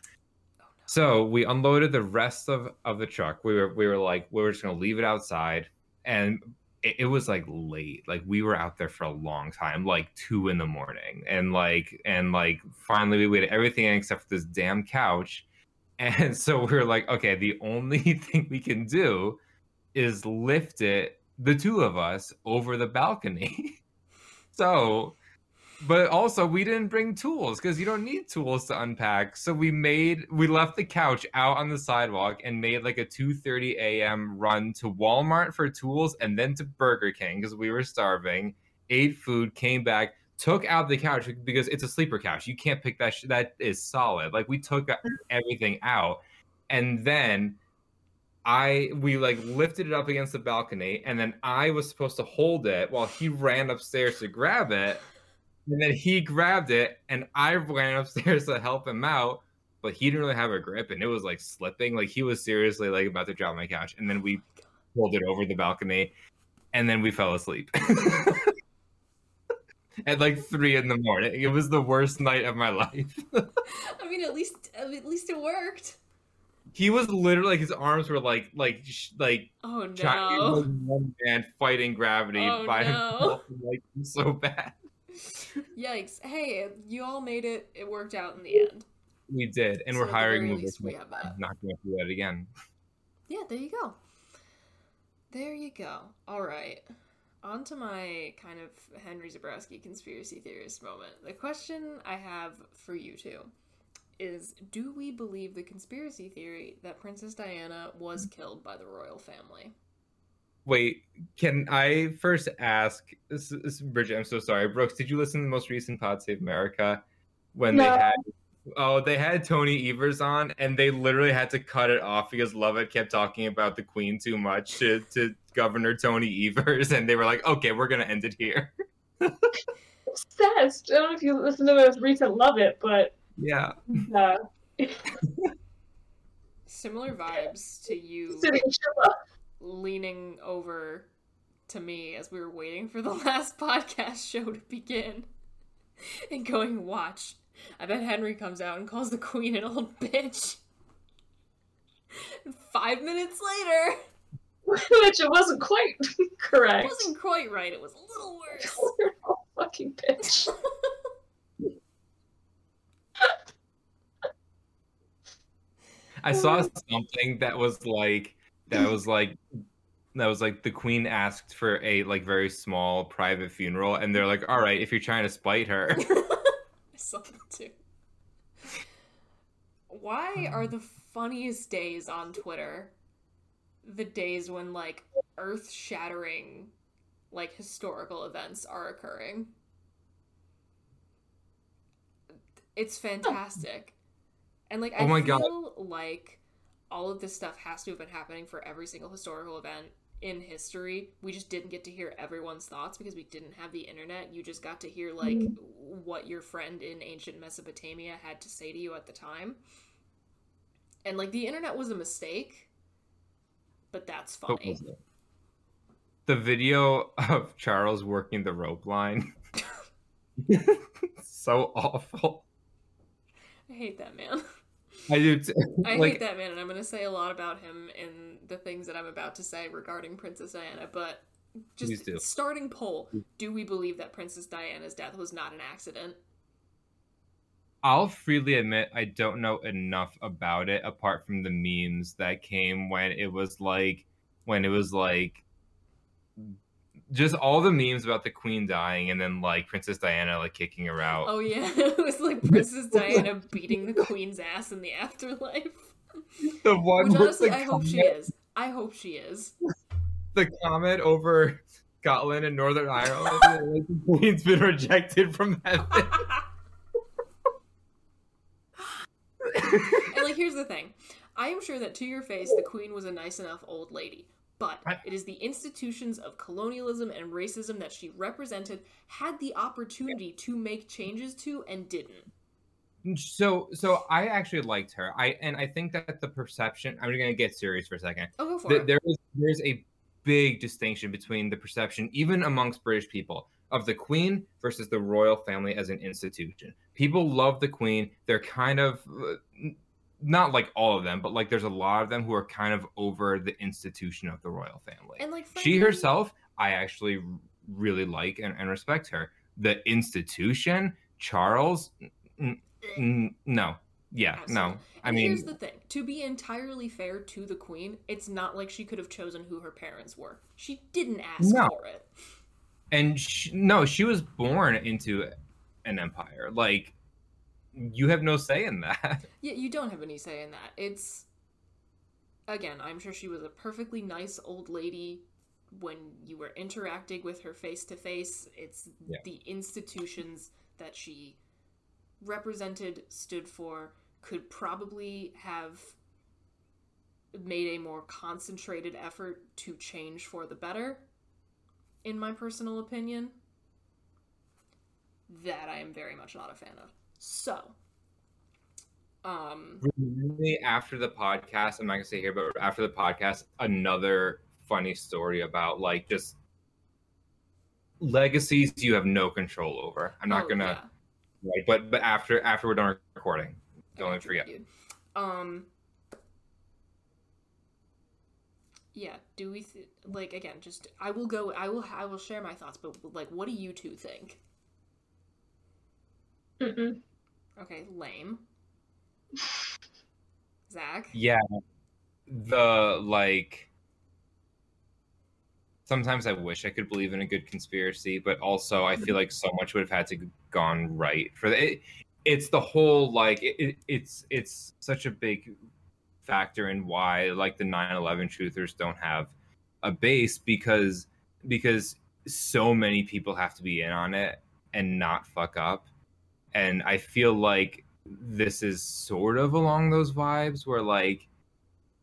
Oh, so we unloaded the rest of, of the truck. We were we were like we were just gonna leave it outside, and it, it was like late. Like we were out there for a long time, like two in the morning, and like and like finally we had everything except for this damn couch, [laughs] and so we were like, okay, the only [laughs] thing we can do is lift it, the two of us, over the balcony. [laughs] so but also we didn't bring tools because you don't need tools to unpack. So we made we left the couch out on the sidewalk and made like a 2.30 a.m run to walmart for tools and then to burger king because we were starving ate food came back took out the couch because it's a sleeper couch. You can't pick that sh- that is solid. Like we took mm. everything out. And then I we like lifted it up against the balcony, and then I was supposed to hold it while he ran upstairs to grab it, and then he grabbed it, and I ran [laughs] upstairs to help him out, but he didn't really have a grip, and it was like slipping, like he was seriously like about to drop my couch, and then we pulled it over the balcony, and then we fell asleep. [laughs] At like three in the morning, it was the worst night of my [laughs] life. I mean, at least at least it worked. He was literally like his arms were like like sh- like Oh no. like one man fighting gravity Oh, by no. himself like so [laughs] bad Yikes! Hey, you all made it. It worked out in the end. we did and So we're the hiring very movers least, we have that. I'm not going to do that again Yeah, there you go. There you go. All right. On to my kind of Henry Zebrowski conspiracy theorist moment. The question I have for you two is Do we believe the conspiracy theory that Princess Diana was killed by the royal family? wait can i first ask this, this bridget i'm so sorry brooks did you listen to the most recent pod save america when they had oh they had tony evers on and they literally had to cut it off because lovett kept talking about the queen too much to, to governor tony evers and they were like okay we're gonna end it here [laughs] Obsessed. I don't know if you listened to the most recent Lovett, but yeah uh, Similar vibes to you leaning over to me as we were waiting for the [laughs] last podcast show to begin and going, Watch. I bet Henry comes out and calls the queen an old bitch. And Five minutes later, [laughs] which it wasn't quite [laughs] correct. it wasn't quite right. It was a little worse. Oh, fucking bitch. I saw something that was like that was like that was like the queen asked for a like very small private funeral and they're like all right if you're trying to spite her [laughs] I saw that too. Why are the funniest days on Twitter the days when like earth shattering like historical events are occurring? It's fantastic. And like oh I Oh my feel God. like all of this stuff has to have been happening for every single historical event in history. We just didn't get to hear everyone's thoughts because we didn't have the internet. You just got to hear like mm-hmm. what your friend in ancient Mesopotamia had to say to you at the time. And like the internet was a mistake, but that's What funny. was the video [laughs] of charles working the rope line [laughs] [laughs] so awful I hate that man. I do too. [laughs] I like hate that man, and I'm going to say a lot about him in the things that I'm about to say regarding Princess Diana. But just starting poll: mm. Do we believe that Princess Diana's death was not an accident? I'll freely admit I don't know enough about it apart from the memes that came when it was like when it was like just all the memes about the queen dying and then like Princess Diana like kicking her out. Oh yeah, [laughs] it was like Princess Diana beating the Queen's ass in the afterlife. the one Which honestly, I hope she is. I hope she is. [laughs] The comment over Scotland and Northern Ireland [laughs] like the queen's been rejected from heaven. And like, here's the thing: I am sure that to your face, the Queen was a nice enough old lady. But it is the institutions of colonialism and racism that she represented had the opportunity to make changes to and didn't. So so I actually liked her. I and I think that the perception I'm gonna get serious for a second. Oh, go for Th- it. There is there's a big distinction between the perception, even amongst British people, of the Queen versus the royal family as an institution. People love the Queen. They're kind of uh, not like all of them, but like there's a lot of them who are kind of over the institution of the royal family. And like she herself, I actually really like and, and respect her. The institution, Charles, n- n- eh. no, yeah, no. I And mean, here's the thing: to be entirely fair to the queen, it's not like she could have chosen who her parents were. She didn't ask No. for it. and she, no, she was born into an empire. Like, you have no say in that. [laughs] Yeah, you don't have any say in that. It's again, I'm sure she was a perfectly nice old lady when you were interacting with her face to face. It's Yeah. the institutions that she represented, stood for, could probably have made a more concentrated effort to change for the better, in my personal opinion. That I am very much not a fan of. So, um, Really, after the podcast, I'm not gonna say here, but after the podcast, another funny story about like just legacies you have no control over. I'm not Oh, gonna, right? But but after after we're done recording, don't forget. Um. Yeah. Do we th- like again? Just I will go. I will. I will share my thoughts. But like, what do you two think? Mm-mm. Okay, lame. Zach. Yeah, the like. Sometimes I wish I could believe in a good conspiracy, but also I feel like so much would have had to gone right for the. It, it's the whole like it, it, it's it's such a big factor in why like the 9/11 truthers don't have a base because because so many people have to be in on it and not fuck up, and I feel like this is sort of along those vibes where like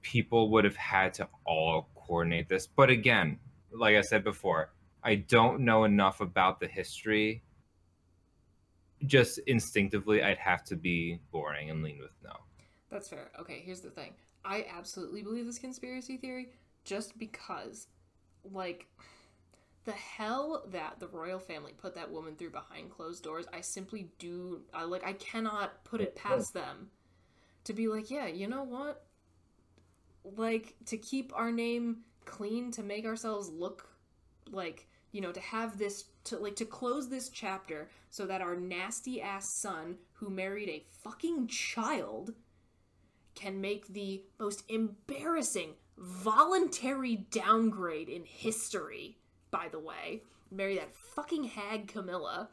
people would have had to all coordinate this. But again, like I said before, I don't know enough about the history. Just instinctively, I'd have to be boring and lean with no. That's fair. Okay, here's the thing. I absolutely believe this conspiracy theory just because, like, the hell that the royal family put that woman through behind closed doors, I simply do. I, like, I cannot put it past mm-hmm. them to be like, yeah, you know what? Like, to keep our name clean, to make ourselves look like, you know, to have this, to, like, to close this chapter so that our nasty ass son, who married a fucking child, can make the most embarrassing voluntary downgrade in history, by the way. Marry that fucking hag Camilla.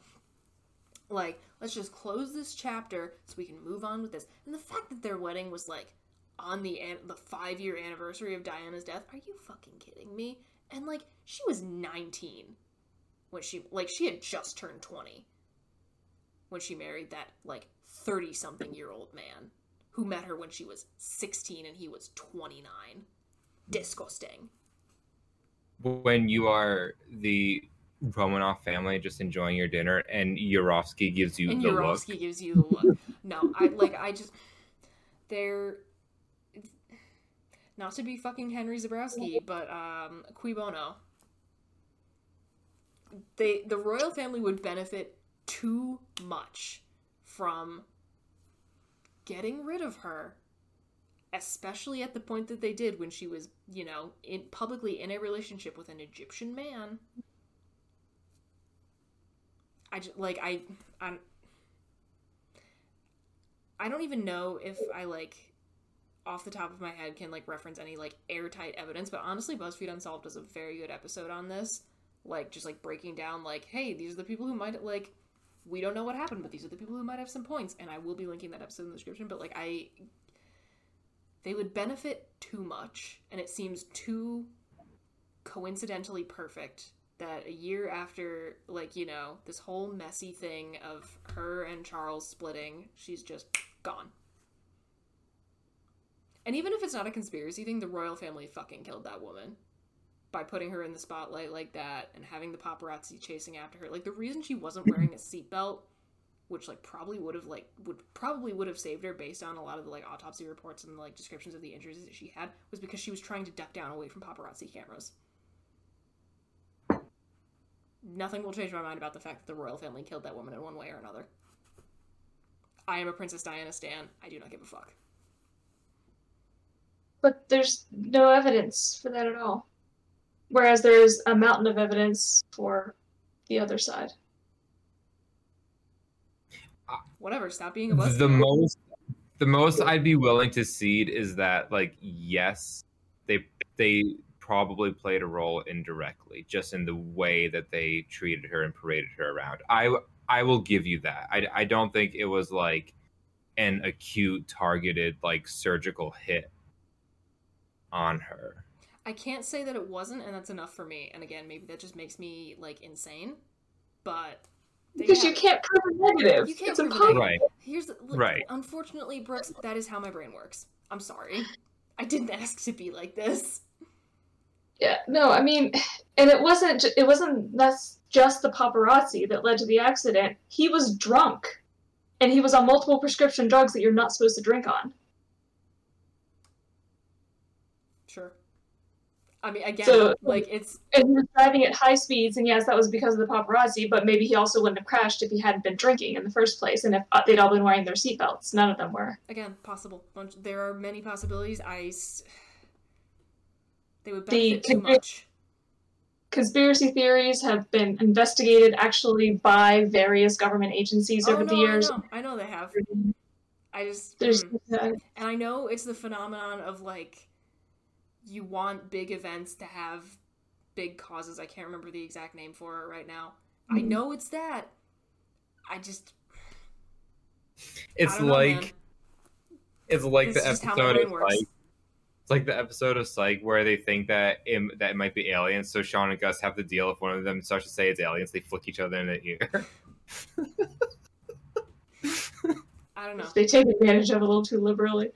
Like, let's just close this chapter so we can move on with this. And the fact that their wedding was like on the an- the 5 year anniversary of Diana's death, are you fucking kidding me? And like she was 19 when she like she had just turned 20 when she married that like 30 something year old man who met her when she was 16 and he was 29. Disgusting. When you are the Romanov family just enjoying your dinner and Yurovsky gives you and the look. Yurovsky gives you the look. no, I like I just they're not to be fucking Henry Zebrowski, but um Cui Bono. They the royal family would benefit too much from getting rid of her especially at the point that they did when she was, you know, in publicly in a relationship with an Egyptian man. I just like I I'm I don't even know if I like off the top of my head can like reference any like airtight evidence, but honestly BuzzFeed Unsolved does a very good episode on this. Like just like breaking down like, hey, these are the people who might like we don't know what happened, but these are the people who might have some points, and I will be linking that episode in the description, but like I they would benefit too much, and it seems too coincidentally perfect that a year after, like, you know, this whole messy thing of her and Charles splitting, she's just gone. And even if it's not a conspiracy thing, the royal family fucking killed that woman. by putting her in the spotlight like that and having the paparazzi chasing after her. Like the reason she wasn't wearing a seatbelt, which like probably would have like would probably would have saved her based on a lot of the like autopsy reports and like descriptions of the injuries that she had, was because she was trying to duck down away from paparazzi cameras. Nothing will change my mind about the fact that the royal family killed that woman in one way or another. I am a Princess Diana stan. I do not give a fuck. But there's no evidence for that at all. Whereas there's a mountain of evidence for the other side. Whatever, stop being a buzzkill. the most the most I'd be willing to cede is that like yes, they they probably played a role indirectly, just in the way that they treated her and paraded her around. I I will give you that. I I don't think it was like an acute targeted like surgical hit on her. I can't say that it wasn't, and that's enough for me. And again, maybe that just makes me like insane. But Because you can't prove a negative. You can't it's prove it. impossible. Right. Here's look, Right. Unfortunately, Brooks, that is how my brain works. I'm sorry. I didn't [laughs] ask to be like this. Yeah, no, I mean, and it wasn't. ju- It wasn't. That's just the paparazzi that led to the accident. He was drunk, and he was on multiple prescription drugs that you're not supposed to drink on. Sure. I mean, again, So- like it's And he was driving at high speeds, and yes, that was because of the paparazzi. But maybe he also wouldn't have crashed if he hadn't been drinking in the first place, and if uh, they'd all been wearing their seatbelts. None of them were. again possible. Bunch. There are many possibilities. I. They would The benefit too much. Conspiracy theories have been investigated actually by various government agencies Oh, over the years. I know. I know they have. I just. There's mm. And I know it's the phenomenon of like you want big events to have big causes. I can't remember the exact name for it right now. I Mhm. know it's that. I just It's I don't know, like man. it's like It's the just how my episode brain of works. Psych. It's like the episode of Psych where they think that it, that it might be aliens. So Shawn and Gus have to deal if one of them starts to say it's aliens. They flick each other in the ear. [laughs] I don't know. they take advantage of it a little too liberally.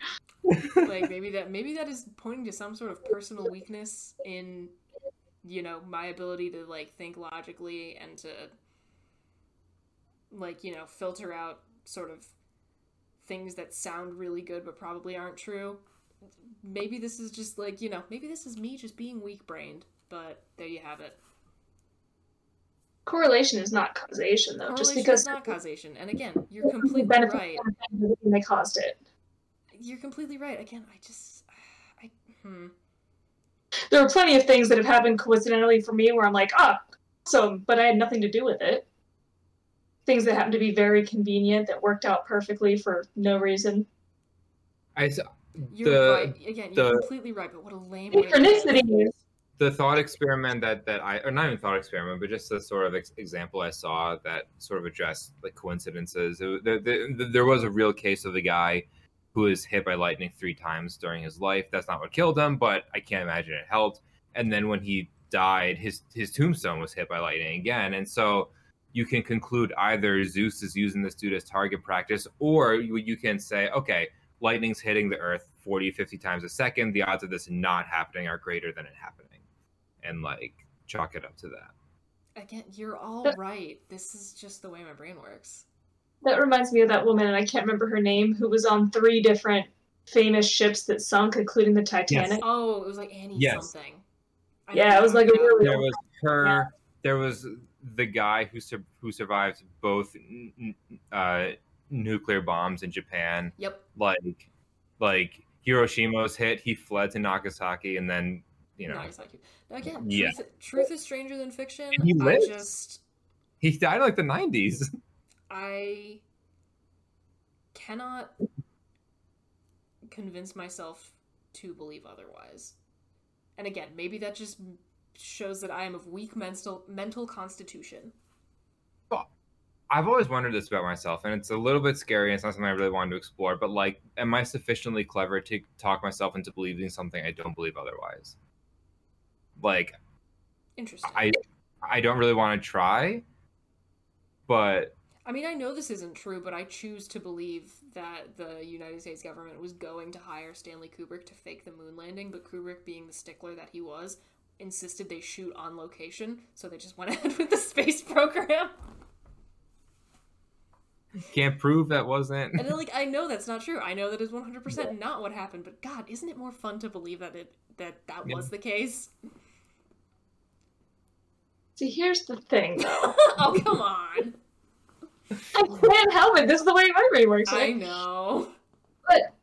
Like maybe that maybe that is pointing to some sort of personal weakness in you know my ability to like think logically and to like you know filter out sort of things that sound really good but probably aren't true maybe this is just like you know maybe this is me just being weak brained but there you have it Correlation is not causation, though. just Correlation because is not causation and again you're completely right from the thing doesn't mean they caused it. You're completely right again i just i hmm There are plenty of things that have happened coincidentally for me where I'm like, ah, so, but I had nothing to do with it. Things that happened to be very convenient that worked out perfectly for no reason. I s- you're the right again you're the- completely right but what a lame way to put it. Synchronicity is the thought experiment that that I or not even thought experiment, but just the sort of ex- example I saw that sort of addressed like coincidences. It, there, there, there was a real case of a guy who was hit by lightning three times during his life. That's not what killed him, but I can't imagine it helped. And then when he died, his his tombstone was hit by lightning again, and so you can conclude either Zeus is using this dude as target practice, or you, you can say, okay, lightning's hitting the Earth 40, 50 times a second. The odds of this not happening are greater than it happening and like chalk it up to that. Again, you're all right. This is just the way my brain works. That reminds me of that woman, and I can't remember her name, who was on three different famous ships that sunk, including the Titanic. Oh, it was like Annie Yes. something. I Yeah, it was like a talking about. really- There was her. There was the guy who sur- who survived both n- n- uh, nuclear bombs in Japan. Yep. Like, like Hiroshima was hit. He fled to Nagasaki, and then you know Nagasaki. Again, Yeah. truth, truth is stranger than fiction. And he I lived. just he died in like the nineties. [laughs] I cannot convince myself to believe otherwise. And again, maybe that just shows that I am of weak mental mental constitution. Well, I've always wondered this about myself, and it's a little bit scary. and It's not something I really wanted to explore. But like, am I sufficiently clever to talk myself into believing something I don't believe otherwise? Like, Interesting. I I don't really want to try, but I mean, I know this isn't true, but I choose to believe that the United States government was going to hire Stanley Kubrick to fake the moon landing, but Kubrick, being the stickler that he was, insisted they shoot on location, so they just went [laughs] ahead with the space program. Can't prove that wasn't. And then, like, I know that's not true. I know that is one hundred percent not what happened. But God, isn't it more fun to believe that it that that Yeah. was the case? See, here's the thing, though. [laughs] oh come on! I can't help it. This is the way my brain works. Right? I know. But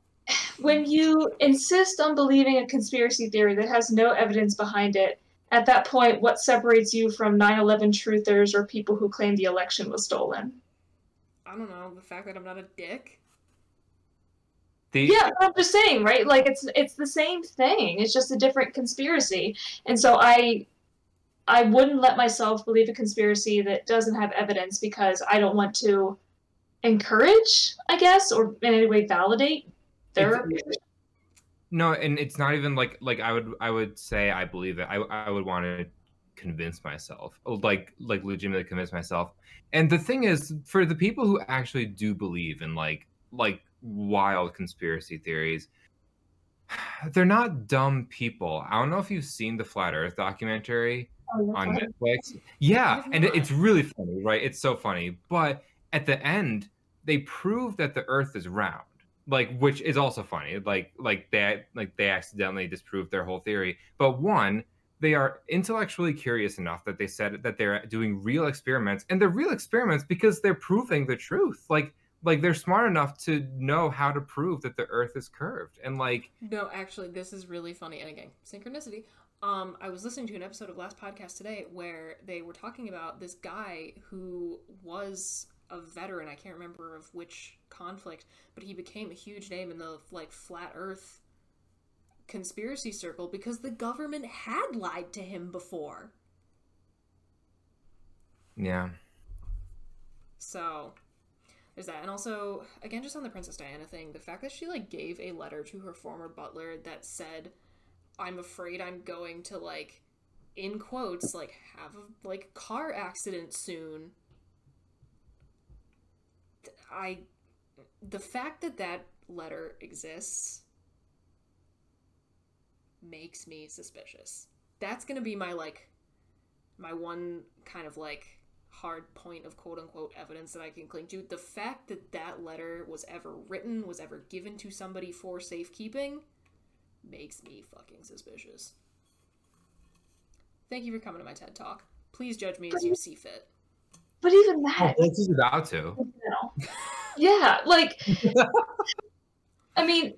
when you insist on believing a conspiracy theory that has no evidence behind it, at that point, what separates you from 9 11 truthers or people who claim the election was stolen? I don't know the fact that I'm not a dick. The, Yeah, I'm just saying, right? Like it's it's the same thing. It's just a different conspiracy. And so I I wouldn't let myself believe a conspiracy that doesn't have evidence because I don't want to encourage, I guess, or in any way validate their No, and it's not even like like I would I would say I believe it. I I would want to convince myself, like like legitimately convince myself. And the thing is, for the people who actually do believe in like like wild conspiracy theories, [sighs] they're not dumb people. I don't know if you've seen the Flat Earth documentary on Netflix. Yeah, and it- it's really funny, right? It's so funny. But at the end, they prove that the Earth is round, like which is also funny. Like like that like they accidentally disproved their whole theory. But one, they are intellectually curious enough that they said that they're doing real experiments, and they're real experiments because they're proving the truth. Like like they're smart enough to know how to prove that the Earth is curved, and like No, actually, this is really funny. And again, synchronicity. Um, I was listening to an episode of last podcast today where they were talking about this guy who was a veteran. I can't remember of which conflict, but he became a huge name in the like flat Earth conspiracy circle because the government had lied to him before. yeah. So there's that. And also, again, just on the Princess Diana thing, the fact that she like gave a letter to her former butler that said, I'm afraid I'm going to like in quotes, like have a like car accident soon. I the fact that that letter exists makes me suspicious. That's going to be my like my one kind of like hard point of quote unquote evidence that I can cling to. The fact that that letter was ever written, was ever given to somebody for safekeeping, makes me fucking suspicious. Thank you for coming to my TED Talk. Please judge me as you see fit. But even that oh, This is about to. [laughs] Yeah, like I mean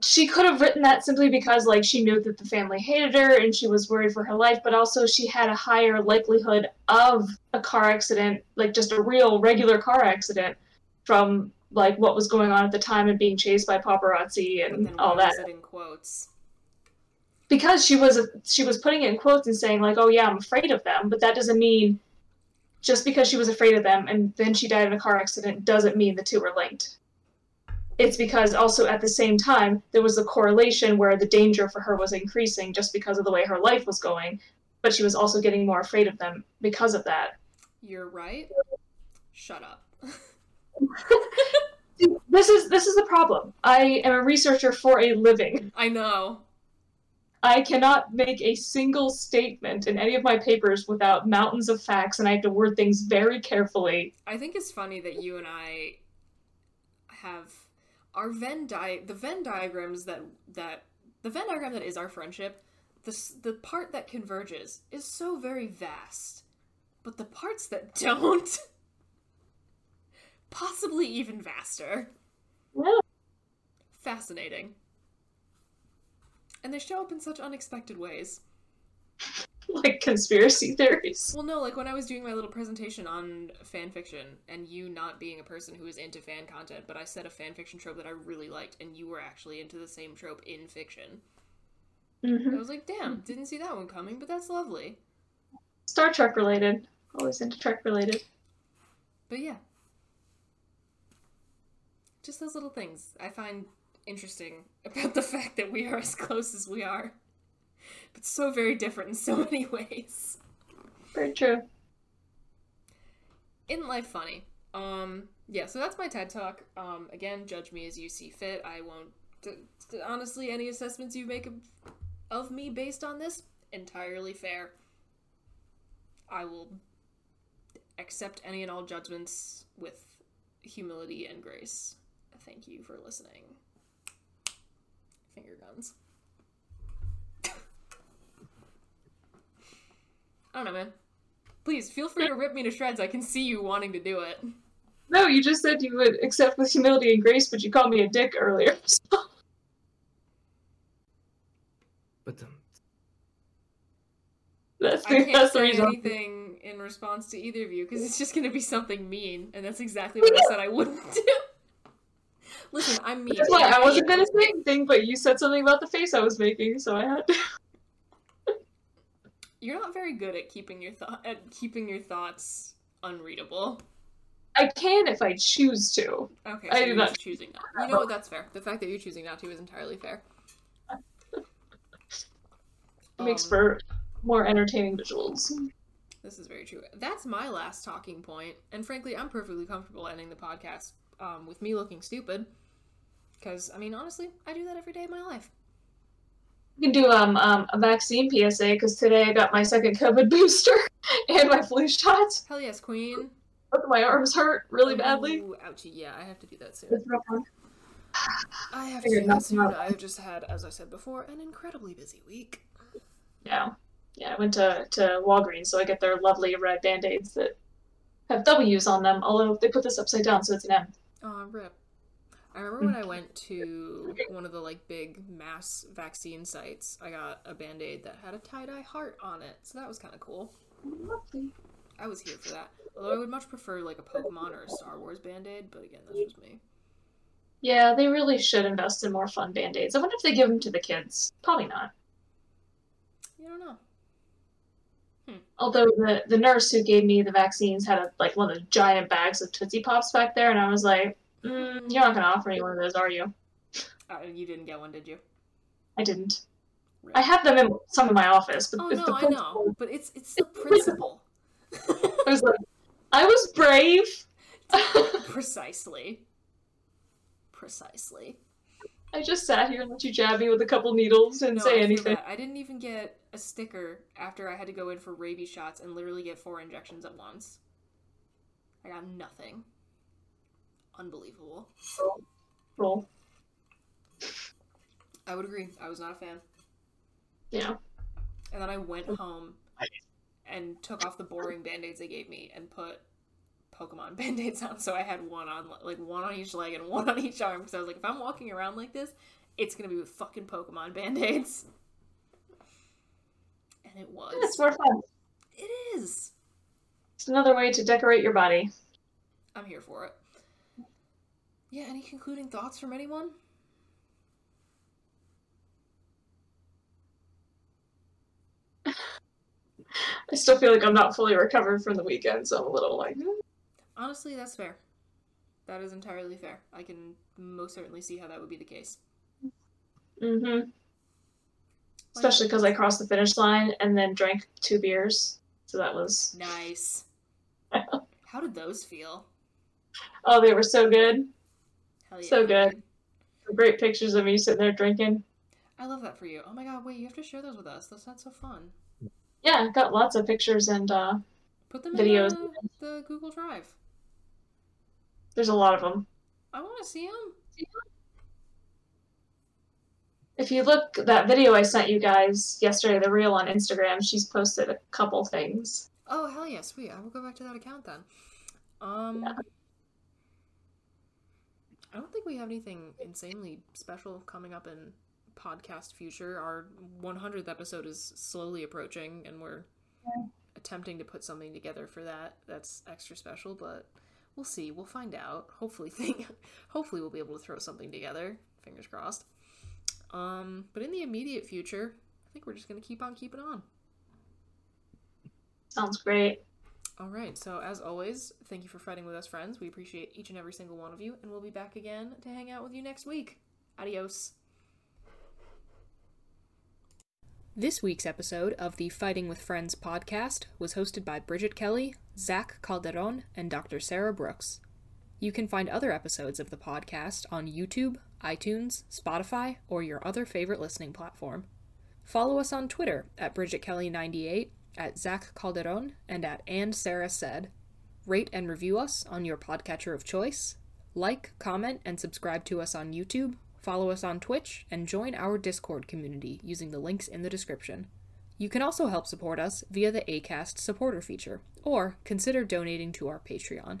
she could have written that simply because like she knew that the family hated her and she was worried for her life, but also she had a higher likelihood of a car accident, like just a real regular car accident from like what was going on at the time and being chased by paparazzi and all that. in quotes? Because she was she was putting it in quotes and saying like, "Oh yeah, I'm afraid of them," but that doesn't mean just because she was afraid of them and then she died in a car accident doesn't mean the two are linked. It's because also at the same time there was a correlation where the danger for her was increasing just because of the way her life was going, but she was also getting more afraid of them because of that. You're right. Shut up. [laughs] This is this is the problem. I am a researcher for a living. I know. I cannot make a single statement in any of my papers without mountains of facts, and I have to word things very carefully. I think it's funny that you and I have our Venn di the Venn diagrams that that the Venn diagram that is our friendship. The the part that converges is so very vast, but the parts that [laughs] don't, possibly even vaster. Yeah. Fascinating. And they show up in such unexpected ways. [laughs] Like conspiracy theories. Well, no, like when I was doing my little presentation on fan fiction, and you not being a person who is into fan content, but I said a fan fiction trope that I really liked, and you were actually into the same trope in fiction. Mhm. I was like, damn, didn't see that one coming, but that's lovely. Star Trek related. Always into Trek related. But yeah. Just those little things I find interesting about the fact that we are as close as we are. But so very different in so [laughs] many ways. Very true. in life funny um yeah so that's my ted talk um again judge me as you see fit i won't t- t- honestly any assessments you make of, of me based on this entirely fair. I will accept any and all judgments with humility and grace. Thank you for listening. Finger guns. I don't know, man. Please feel free to rip me to shreds. I can see you wanting to do it. No, you just said you would accept with humility and grace, but you called me a dick earlier. [laughs] so- But um, That's I the, can't that's the say reason. anything in response to either of you because it's just gonna be something mean, and that's exactly [laughs] what I said I wouldn't do. Listen, I'm mean. That's why I wasn't gonna say anything, but you said something about the face I was making, so I had to. [laughs] You're not very good at keeping your thought at keeping your thoughts unreadable. I can if I choose to. Okay, I so do you're not. choosing not. You know what? That's fair. The fact that you're choosing not to is entirely fair. It [laughs] makes Um, for more entertaining visuals. This is very true. That's my last talking point, and frankly, I'm perfectly comfortable ending the podcast um, with me looking stupid. Because I mean, honestly, I do that every day of my life. You can do um, um a vaccine PSA because today I got my second [laughs] COVID booster [laughs] and my flu shots. Hell yes, Queen. Both of my arms hurt really badly. Ooh, ouchie. Yeah, I have to do that soon. I have to do that nothing soon. I've just had, as I said before, an incredibly busy week. Yeah, yeah. I went to to Walgreens, so I get their lovely red band aids that have W's on them. Although they put this upside down, so it's an M. Oh, rip. I remember when I [laughs] went to one of the like big mass vaccine sites, I got a band aid that had a tie dye heart on it, so that was kind of cool. Lovely. I was here for that. Although I would much prefer like a Pokemon or a Star Wars band aid, but again, that's just me. Yeah, they really should invest in more fun band aids. I wonder if they give them to the kids. Probably not. You don't know. Although the the nurse who gave me the vaccines had a, like one of the giant bags of Tootsie Pops back there, and I was like, mm, "You're not going to offer me one of those, are you?" Uh, you didn't get one, did you? I didn't. Right. I have them in some of my office, but Oh it's no, the I know, but it's it's the principle. [laughs] I was like, I was brave. [laughs] Precisely. Precisely. I just sat here and let you jab me with a couple needles and No, say anything. I didn't even get a sticker after I had to go in for rabies shots and literally get four injections at once. I got nothing. Unbelievable. Roll. I would agree. I was not a fan. Yeah. And then I went home and took off the boring band-aids they gave me and put Pokemon [laughs] band-aids on. So I had one on like one on each leg and [laughs] one on each arm because I was like, if I'm walking around like this, it's gonna be with fucking Pokemon band-aids. It was. It's more fun. It is. It's another way to decorate your body. I'm here for it. Yeah, any concluding thoughts from anyone? I still feel like I'm not fully recovered from the weekend, so I'm a little like, "Hmm." Honestly, that's fair. That is entirely fair. I can most certainly see how that would be the case. mm-hmm. Especially because I crossed the finish line and then drank two beers, so that was Nice. [laughs] How did those feel? oh, they were so good, Hell yeah. so good. Great pictures of me sitting there drinking. I love that for you. Oh my god, wait, you have to share those with us. That sounds so fun. Yeah, I got lots of pictures and uh, Put them Videos. in the, the Google Drive. there's a lot of them. I want to see them. If you look that video I sent you guys yesterday, the reel on Instagram, she's posted a couple things. Oh hell yeah, sweet. I will go back to that account then. Um, I don't think we have anything insanely special coming up in podcast future. Our 100th episode is slowly approaching, and we're attempting to put something together for that. That's extra special, but we'll see. We'll find out. Hopefully, think. [laughs] Hopefully, we'll be able to throw something together. Fingers crossed. Um, but in the immediate future, I think we're just gonna keep on keeping on. Sounds great. All right. So as always, thank you for fighting with us, friends. We appreciate each and every single one of you, and we'll be back again to hang out with you next week. Adios. This week's episode of the Fighting with Friends podcast was hosted by Bridget Kelley, Zach Calderon, and Dr. Sarah Brooks. You can find other episodes of the podcast on YouTube, iTunes, Spotify, or your other favorite listening platform. Follow us on Twitter at Bridget Kelley98, at Zach Calderon, and at And Sarah Said. Rate and review us on your podcatcher of choice. Like, comment, and subscribe to us on YouTube. Follow us on Twitch and join our Discord community using the links in the description. You can also help support us via the ACAST supporter feature, or consider donating to our Patreon.